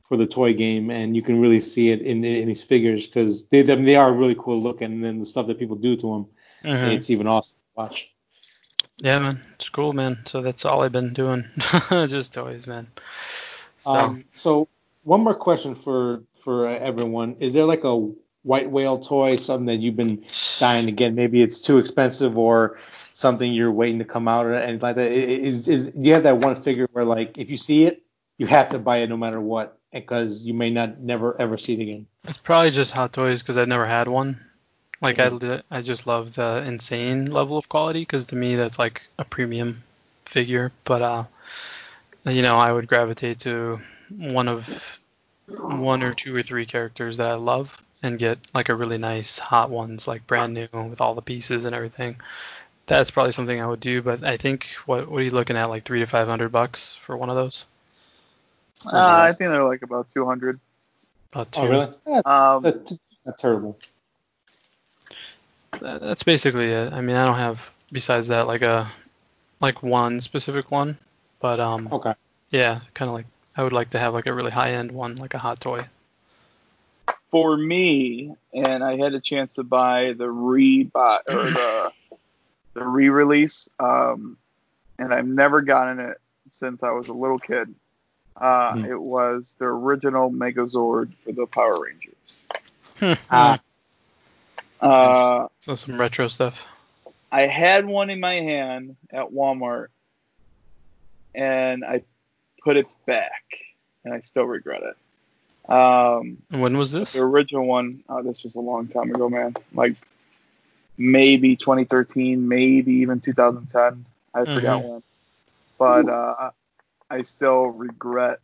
for the toy game, and you can really see it in in these figures because they mean, they are really cool looking, and then the stuff that people do to them, Mhm. it's even awesome to watch. Yeah, man, it's cool, man. So that's all I've been doing, <laughs> just toys, man. So Um, so one more question for for everyone: Is there like a white whale toy, something that you've been dying to get? Maybe it's too expensive, or something you're waiting to come out, or anything like that. Is Is you have that one figure where like if you see it, you have to buy it no matter what, because you may not never ever see it again? it's probably just Hot Toys because I've never had one. Like I, I just love the insane level of quality because to me that's like a premium figure. But uh, you know, I would gravitate to one of one or two or three characters that I love and get like a really nice hot ones, like brand new with all the pieces and everything. That's probably something I would do. But I think what what are you looking at, like three to five hundred bucks for one of those? Uh, I think they're like about 200. About two. Oh, really? Um, that's not terrible. That- That's basically it. I mean, I don't have besides that like a like one specific one, but um Okay. yeah, kind of like I would like to have like a really high end one, like a hot toy. for me, and I had a chance to buy the re or the the re-release, um, and I've never gotten it since I was a little kid. Uh, Hmm. It was the original Megazord for the Power Rangers. Ah. Uh, so some retro stuff. I had one in my hand at Walmart, and I put it back, and I still regret it. Um, when was this? The original one, oh, this was a long time ago, man. Like maybe 2013, maybe even 2010. I forgot when. But uh, I still regret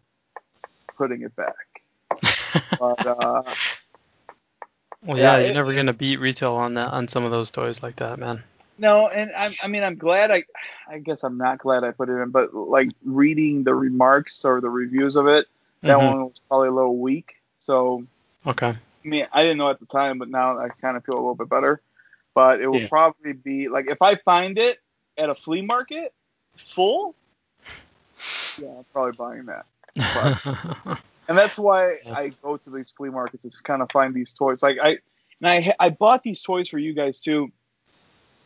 putting it back. <laughs> But uh, Well, yeah, yeah, you're it- never gonna beat retail on that on some of those toys like that, man. no, and I, I mean, I'm glad. I, I guess I'm not glad I put it in, but like reading the remarks or the reviews of it, that Mhm. one was probably a little weak. So Okay. I mean, I didn't know at the time, but now I kind of feel a little bit better. But it will Yeah. probably be like if I find it at a flea market, full, yeah, I'm probably buying that. But, <laughs> and that's why I go to these flea markets to kind of find these toys. Like I, and I, I bought these toys for you guys too.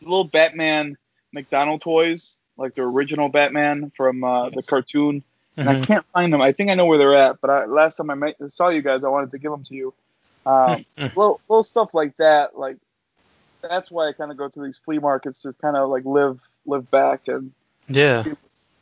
Little Batman McDonald toys, like the original Batman from uh, the cartoon. And Mhm. I can't find them. I think I know where they're at, but I, last time I met, saw you guys, I wanted to give them to you. Um, <laughs> little, little stuff like that, like that's why I kind of go to these flea markets, just kind of like live live back and yeah.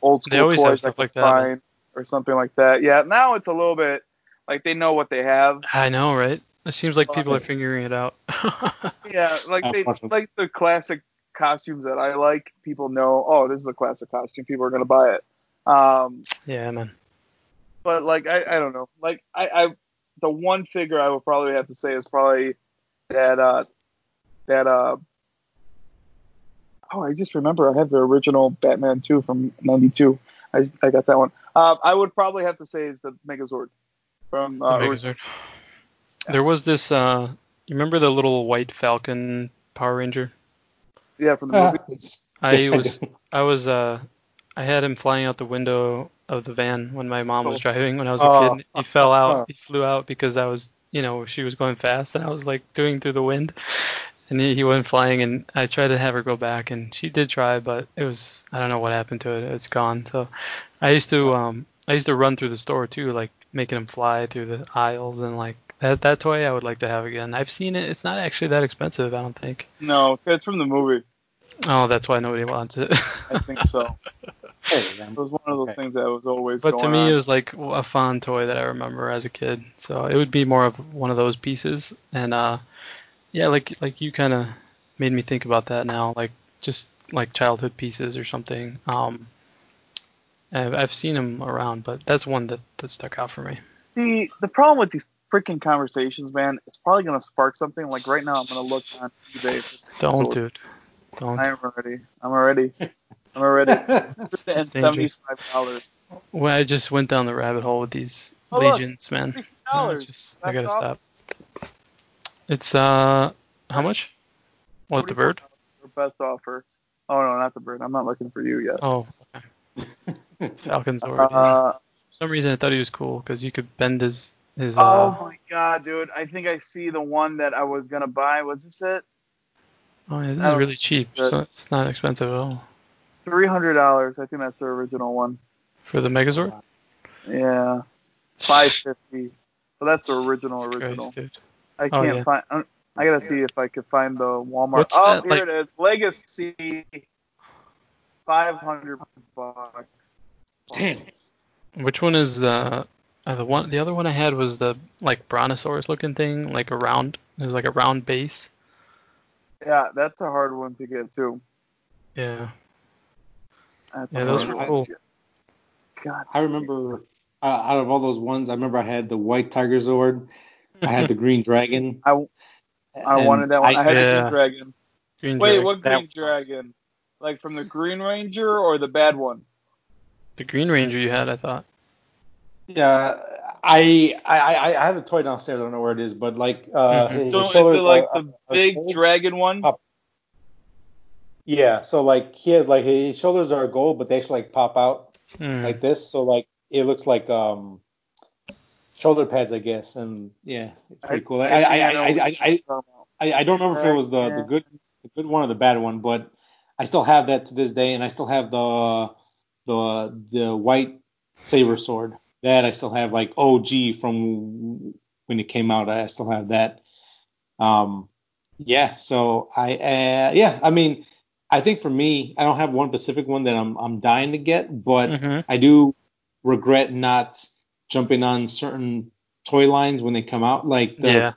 old They school always toys I stuff can like that, find or something like that. Yeah, now it's a little bit like they know what they have. I know, right? It seems like people are figuring it out. <laughs> Yeah, like they like the classic costumes that I like. People know, oh, this is a classic costume. People are gonna buy it. Um, yeah, man. but like I, I don't know. Like I, I the one figure I would probably have to say is probably that uh that uh oh I just remember I have the original Batman 2 from 92. I, I got that one. Uh, I would probably have to say is the Megazord from The uh, Megazord. There was this. Uh, you remember the little white Falcon Power Ranger? yeah from the Ah, movie. it's- I yes, I was. do. <laughs> I was. Uh, I had him flying out the window of the van when my mom was Oh. driving when I was a Oh. kid. He fell Oh. out. He flew out because I was, you know, she was going fast and I was like doing through the wind, and he, he went flying. And I tried to have her go back, and she did try, but it was I don't know what happened to it. It's gone. So I used to um I used to run through the store too, like making him fly through the aisles and like that that toy I would like to have again. I've seen it. It's not actually that expensive. I don't think. No, it's from the movie. Oh, that's why nobody wants it. <laughs> I think so. Hey, It was one of those Okay. things that was always But going to me, on. it was like a fun toy that I remember as a kid. So it would be more of one of those pieces. And uh, yeah, like like you kind of made me think about that now, like just like childhood pieces or something. Um, I've, I've seen them around, but that's one that, that stuck out for me. See, the problem with these freaking conversations, man, it's probably gonna spark something. Like right now, I'm gonna look on eBay. for Don't, Megazord. dude. Don't. I am already. I'm already. I'm already. <laughs> and It's seventy five dollars. Well, I just went down the rabbit hole with these Oh, look, legions, man. Sixty No, just I gotta off. stop. It's uh, how much? What the bird? Best offer. Oh no, not the bird. I'm not looking for you yet. Oh, okay. <laughs> Falcon's already. Uh, For some reason, I thought he was cool because you could bend his his. oh Uh, my god, dude! I think I see the one that I was gonna buy. Was this it? oh, yeah, this oh, is really cheap. good. So it's not expensive at all Three hundred dollars. I think that's the original one. for the Megazord. Yeah, five fifty. So that's the original Jesus original. Christ, dude. I Oh, can't yeah. find. I- I gotta see if I could find the Walmart. What's oh, that, here like- it is. Legacy. Five hundred bucks. Damn. Which one is the? Uh, the one, the other one I had was the like brontosaurus looking thing, like a round. It was like a round base. Yeah, that's a hard one to get too. Yeah. That's Yeah, a those were cool. God. I remember uh, out of all those ones, I remember I had the white tiger Zord, I had the <laughs> green dragon. I, I wanted that one. I, had the Green Dragon. Green Wait, Dragon. what That Green was- Dragon? Like from the Green Ranger or the bad one? The Green Ranger you had, I thought. Yeah, I I I I have the toy downstairs. I don't know where it is, but like uh, Mhm. his So is shoulders it like are- the are big gold. dragon one? Up. Yeah, so like he has like his shoulders are gold, but they actually like pop out Mm. like this. So like it looks like um shoulder pads, I guess. And yeah, it's pretty cool. I I I I I, I. I, don't remember if it was the, the good the good one or the bad one, but I still have that to this day, and I still have the the the white saber sword that I still have like OG from when it came out. I still have that. Um, yeah. So I uh, yeah, I mean, I think for me, I don't have one specific one that I'm I'm dying to get, but Mhm. I do regret not jumping on certain toy lines when they come out, like the Yeah.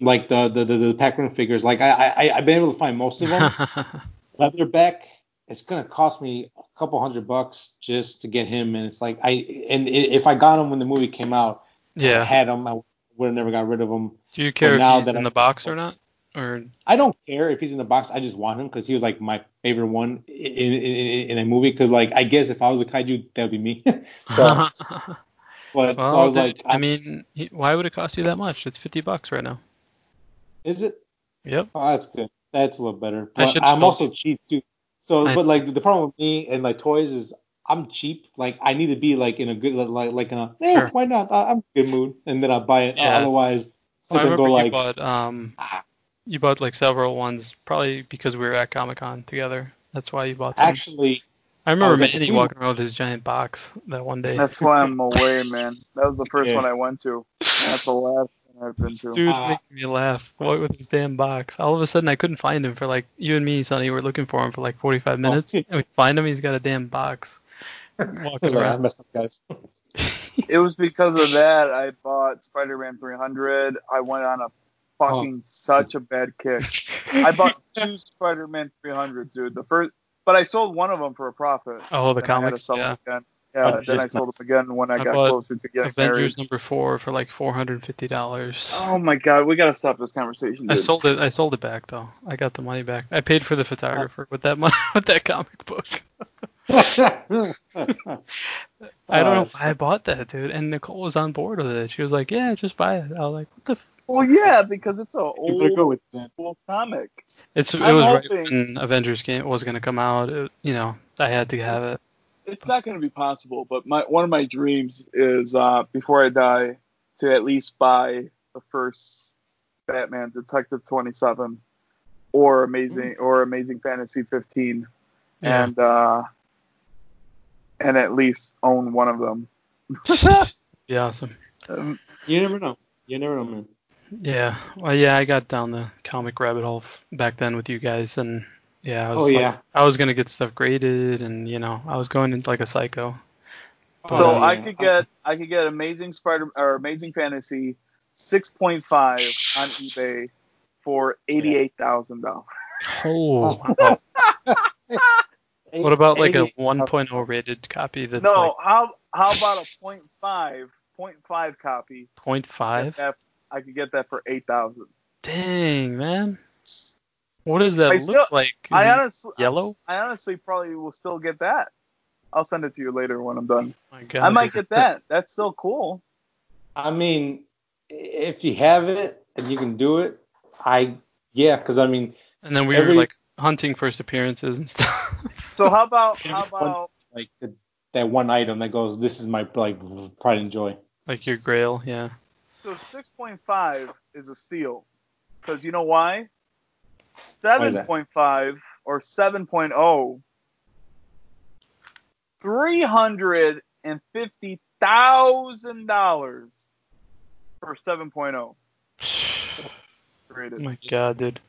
like the the the, the Pac-Man figures. Like I I I've been able to find most of them. <laughs> Leatherback, it's gonna cost me a couple hundred bucks just to get him, and it's like I and if I got him when the movie came out, yeah, I had him, I would have never got rid of him. Do you care if now he's that in I- the box or not? Or I don't care if he's in the box. I just want him because he was like my favorite one in in, in, in a movie. Because like I guess if I was a kaiju, that would be me. <laughs> so, <laughs> but well, so I was dude, like, I I mean, why would it cost you that much? It's 50 bucks right now. is it? Yep. Oh, that's good. That's a little better. I But I'm told also cheap too. So, I- but like the problem with me and like toys is I'm cheap. Like I need to be like in a good like like in a eh, Sure. why not? I, I'm in a good mood, and then I buy it. Yeah. Otherwise, I sit remember go you like bought um ah. you bought like several ones probably because we were at Comic Con together. That's why you bought them. actually. I remember was at the Manny Cleveland- walking around with his giant box that one day. That's why I'm away, <laughs> man. That was the first Yeah. one I went to. That's the last one I've been This to. dude's Uh, making me laugh. What with his damn box? All of a sudden, I couldn't find him for like you and me, Sonny. We were looking for him for like 45 minutes, and we find him. He's got a damn box <laughs> walking Like, I around. messed up, guys. It was because of that I bought Spider-Man 300. I went on a fucking such a bad kick. I bought two Spider-Man 300s, dude. The first, but I sold one of them for a profit. Oh, the Then I had comics, yeah. again. Yeah, then I sold them again when I, I got closer to getting Avengers married. number four for like 450 dollars. Oh my god, we gotta stop this conversation. I sold it. I sold it back though. I got the money back. I paid for the photographer with that money <laughs> with that comic book. <laughs> I don't know why I bought that, dude. And Nicole was on board with it. She was like, "Yeah, just buy it." I was like, "What the?" F-? Well, yeah, because it's an You better go old with that. school comic. It's it I'm was right when Avengers game was gonna come out. It, you know, I had to have it. It's not going to be possible, but my one of my dreams is uh, before I die to at least buy the first Batman Detective 27 or Amazing or Amazing Fantasy 15 Yeah. and uh, and at least own one of them. <laughs> Be awesome. Um, You never know. You never know, man. Yeah. Well, yeah, I got down the comic rabbit hole f- back then with you guys, and yeah, I was Oh like- yeah. I was gonna get stuff graded, and you know, I was going into like a psycho. so Oh, I could get I could get Amazing Spider or Amazing Fantasy 6.5 on eBay for eighty-eight thousand dollars. Oh. <laughs> What about like a 1.0 rated copy that's No, like how how about a point five point five copy? 0.5? Get that- I could get that for eight thousand. Dang, man. What does that I look still- like? Is I honestly, yellow? I honestly probably will still get that. I'll send it to you later when I'm done. Oh my God. I might get that. That's still cool. I mean, if you have it and you can do it, I yeah, because I mean, And then we every- were like hunting first appearances and stuff. <laughs> So how about how about like the, that one item that goes, this is my like pride and joy. like your grail, yeah. so six point five is a steal because you know why? is Seven that? point five or seven oh, three hundred and fifty thousand dollars for seven oh. <sighs> Oh my God, dude.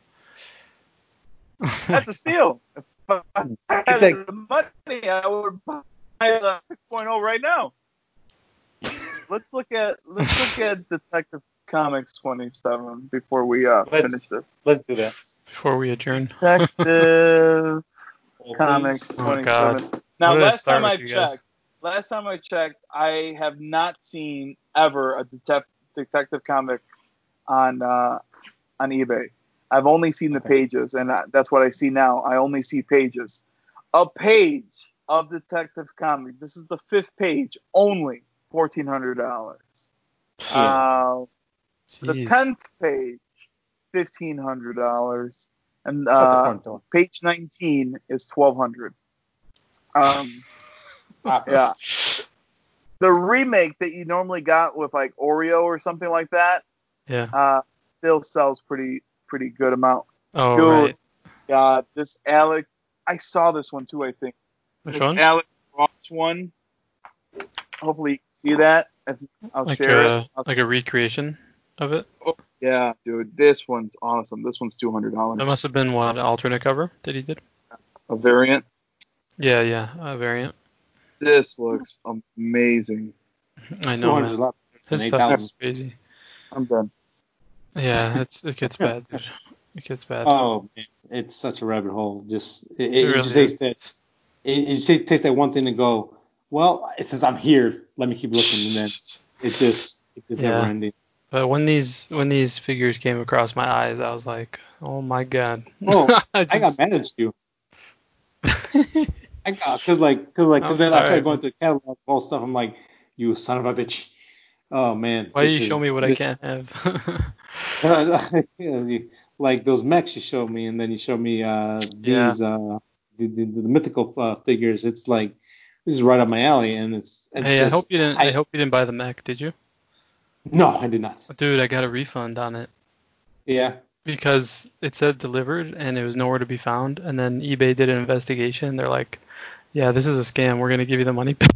That's a steal. <laughs> If I had the money, I would buy the 6.0 right now. Let's look at let's look at Detective Comics 27 before we uh, Let's- finish this. Let's do that. Before we adjourn. Detective <laughs> Comics Oh, 27. God. Now, Where did I last time I with you guys? checked, last time I checked, I have not seen ever a detec- detective comic on uh, on eBay. I've only seen the pages, and I, that's what I see now. I only see pages. A page of detective comic. This is the fifth page, only fourteen hundred dollars. Uh, the tenth page, fifteen hundred dollars, and uh, page nineteen is twelve hundred. Um, Ah, yeah. The remake that you normally got with like Oreo or something like that, Yeah. uh, still sells pretty pretty good amount. Oh, Dude, right. God, this Alex, I saw this one too. I think Which this one? Alex Ross one. Hopefully, you can see that. I'll Like share a it. I'll- like a recreation of it. Oh, yeah, dude, this one's awesome. This one's two hundred dollars. That must have been what alternate cover that he did. A variant. Yeah, yeah, a variant. This looks amazing. I know, 200 a man. lot His stuff is crazy. I'm done. Yeah, it's it gets <laughs> bad, dude. It gets bad. Oh, man, it's such a rabbit hole. Just it, it, It really just takes that it, it just takes that one thing to go. Well, it says I'm here. Let me keep looking, and then <laughs> it's just it's just Yeah. never ending. But when these when these figures came across my eyes, I was like, oh my god. Oh, <laughs> I, I got just- mad at you. I got because like because like cause then I started going through the catalog all stuff. I'm like, you son of a bitch. Oh man. Why do you is- show me what I can't have? <laughs> <laughs> you- like those mechs you showed me, and then you showed me uh, Yeah. these uh, the, the, the mythical uh, figures, it's like this is right up my alley, and it's. it's Hey, I hope you didn't. I, I- hope you didn't buy the mech, did you? No, I did not. Dude, I got a refund on it Yeah. because it said delivered and it was nowhere to be found. And then eBay did an investigation. They're like, "Yeah, this is a scam. We're gonna give you the money." back."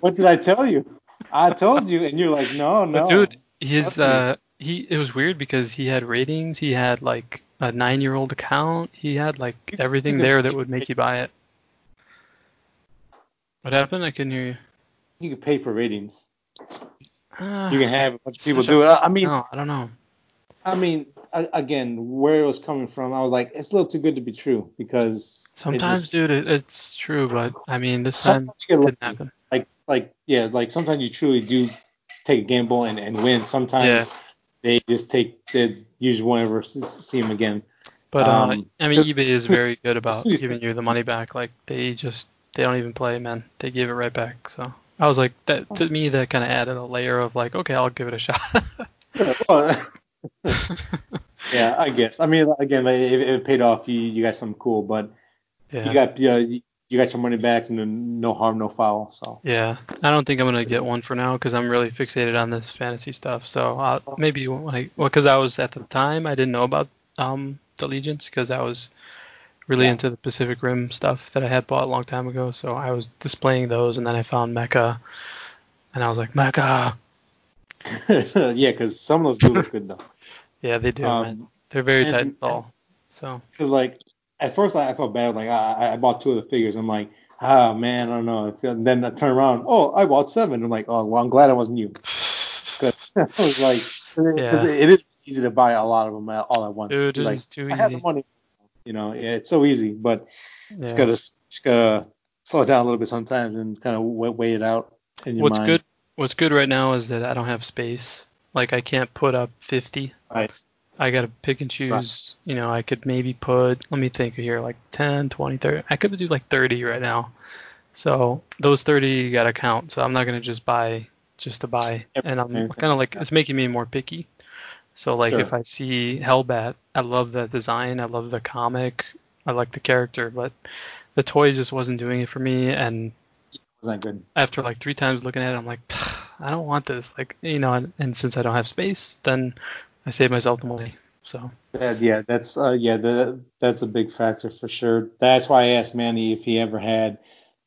What did I tell you? I told you, and you're like, no, no. But dude, his uh, he it was weird because he had ratings. He had like a nine-year-old account. He had like everything there that would make you buy it. What happened? I couldn't hear you. you can pay for ratings. Ah, You can have a bunch of people do it. I mean, no, I don't know. I mean, again, where it was coming from, I was like, it's a little too good to be true because it Sometimes, just- dude, it, it's true, but I mean, this time it didn't happen. Like like yeah, like sometimes you truly do take a gamble and, and win. Sometimes Yeah. they just take they you just won't ever see them again. But uh, Um, I mean, eBay is very good about giving you the money back. Like they just they don't even play, man. They give it right back. So I was like, that to me, that kind of added a layer of like, okay, I'll give it a <laughs> shot. Yeah, well, <laughs> yeah, I guess. I mean, again, if if it paid off, you you got something cool, but yeah. you got you, you got your money back and then no harm, no foul. So Yeah, I don't think I'm gonna get one for now because I'm really fixated on this fantasy stuff. So uh, maybe when I, well, because I was at the time I didn't know about um the legions because I was really Yeah. into the Pacific Rim stuff that I had bought a long time ago. So I was displaying those, and then I found Mecha, and I was like, Mecha. <laughs> yeah, because some of those do look good though. <laughs> Yeah, they do. Um, They're very and- tight and tall. So Because like at first I, I felt bad. Like I, I bought two of the figures. I'm like, ah man, I don't know. And then I turn around, oh, I bought seven. I'm like, oh, well, I'm glad I wasn't you. <laughs> 'Cause <laughs> I was like, 'cause Yeah. it- it is easy to buy a lot of them all at once. dude, it like, is too I have the money. You know, yeah, it's so easy, but just Yeah. gotta just gotta slow it down a little bit sometimes and kind of weigh, weigh it out in your What's mind. good? What's good right now is that I don't have space. Like I can't put up 50. Right. I got to pick and choose. You know, I could maybe put, let me think here, like 10, 20, 30. I could do like 30 right now. So those 30 you got to count. So I'm not going to just buy just to buy. And I'm kind of like, it's making me more picky. So like Sure. if I see Hellbat, I love the design. I love the comic. I like the character, but the toy just wasn't doing it for me. And Was that good? after like three times looking at it, I'm like, I don't want this. Like, you know, and, and since I don't have space, then I save myself the money. So That, yeah, that's uh, yeah, the, that's a big factor for sure. That's why I asked Manny if he ever had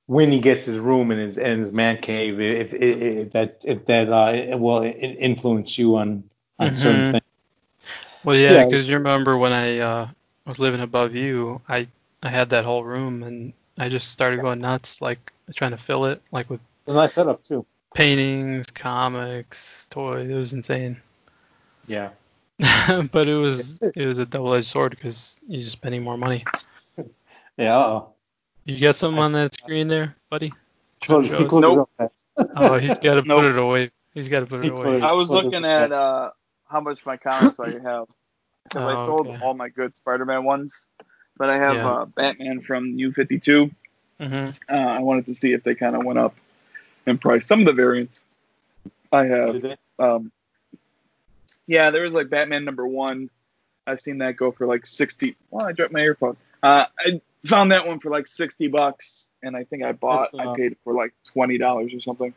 when he gets his room and his in his man cave, if, if, if that if that uh, it will influence you on on certain Mhm. things. Well, yeah, Yeah. because you remember when I uh, was living above you, I I had that whole room and I just started going nuts, like trying to fill it, like with It's a nice setup too. paintings, comics, toys. It was insane. Yeah. <laughs> but it was <laughs> it was a double-edged sword because you're spending more money. <laughs> Yeah. Uh You got something on that screen there, buddy? oh. Show. Nope. Oh, he's got to Nope. put it away. He's got to put it put away. it- I was looking at uh, how much my comics I have. Because I Oh, sold okay. all my good Spider-Man ones, but I have Yeah. uh, Batman from New 52. hmm Uh, I wanted to see if they kind of went up in price. Some of the variants I have. Did they? Um, yeah, there was like Batman number one. I've seen that go for like 60. Well, I dropped my earphone. Uh, I found that one for like 60 bucks, and I think I bought, uh, I paid for like $20 or something.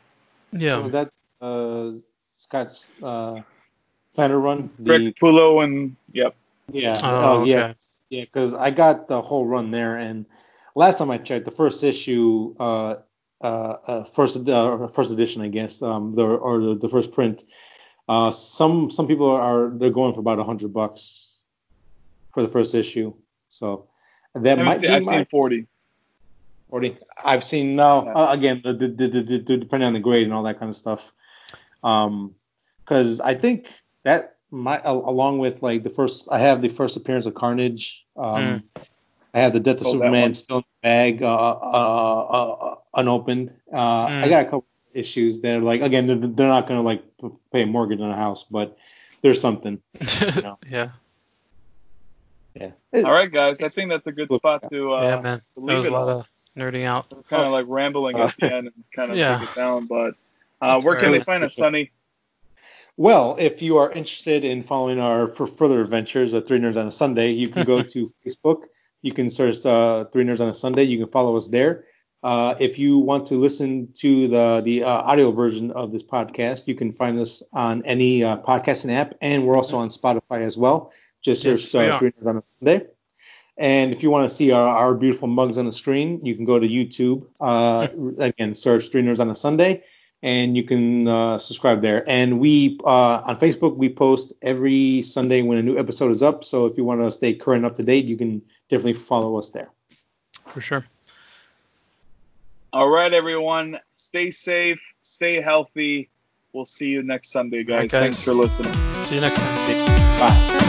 Yeah. Was that uh Scott's uh Planner run? The... Rick Pulo and, yep. Yeah. Oh, Oh, yeah. okay. Yeah, because I got the whole run there, and last time I checked, the first issue, uh, uh, uh first uh, first edition, I guess, um, the or the, the first print, uh, some some people are they're going for about a hundred bucks for the first issue, so that I might seen, be I've my seen 40. 40. I've seen now Yeah. uh, again the, the, the, depending on the grade and all that kind of stuff. Um, because I think that my along with like the first I have the first appearance of Carnage. Um, I have the Death of Oh, Superman still in the bag, uh, uh, uh, unopened. Uh, I Mm. got a couple issues that are like again they're, they're not gonna like pay a mortgage on a house, but there's something. <laughs> know. yeah. Yeah. All right, guys. I think that's a good spot to, uh, yeah, man. to That leave was a lot all. of nerding out. kind of like rambling Uh, at the end and kind of yeah. take it down. But uh, That's where can fair. they find us, Sonny? Well, if you are interested in following our for further adventures at Three Nerds on a Sunday, you can go <laughs> to Facebook, you can search uh, Three Nerds on a Sunday. You can follow us there. Uh, if you want to listen to the the uh, audio version of this podcast, you can find us on any uh, podcasting app, and we're also on Spotify as well. Just Yes, search uh. Three on a Sunday. And if you want to see our, our beautiful mugs on the screen, you can go to YouTube. Uh, again, search Three Nerds on a Sunday, and you can uh, subscribe there. And we uh, on Facebook we post every Sunday when a new episode is up. So if you want to stay current up to date, you can definitely follow us there. For sure. All right, everyone. Stay safe. Stay healthy. We'll see you next Sunday, guys. Thanks for listening. See you next time. Bye.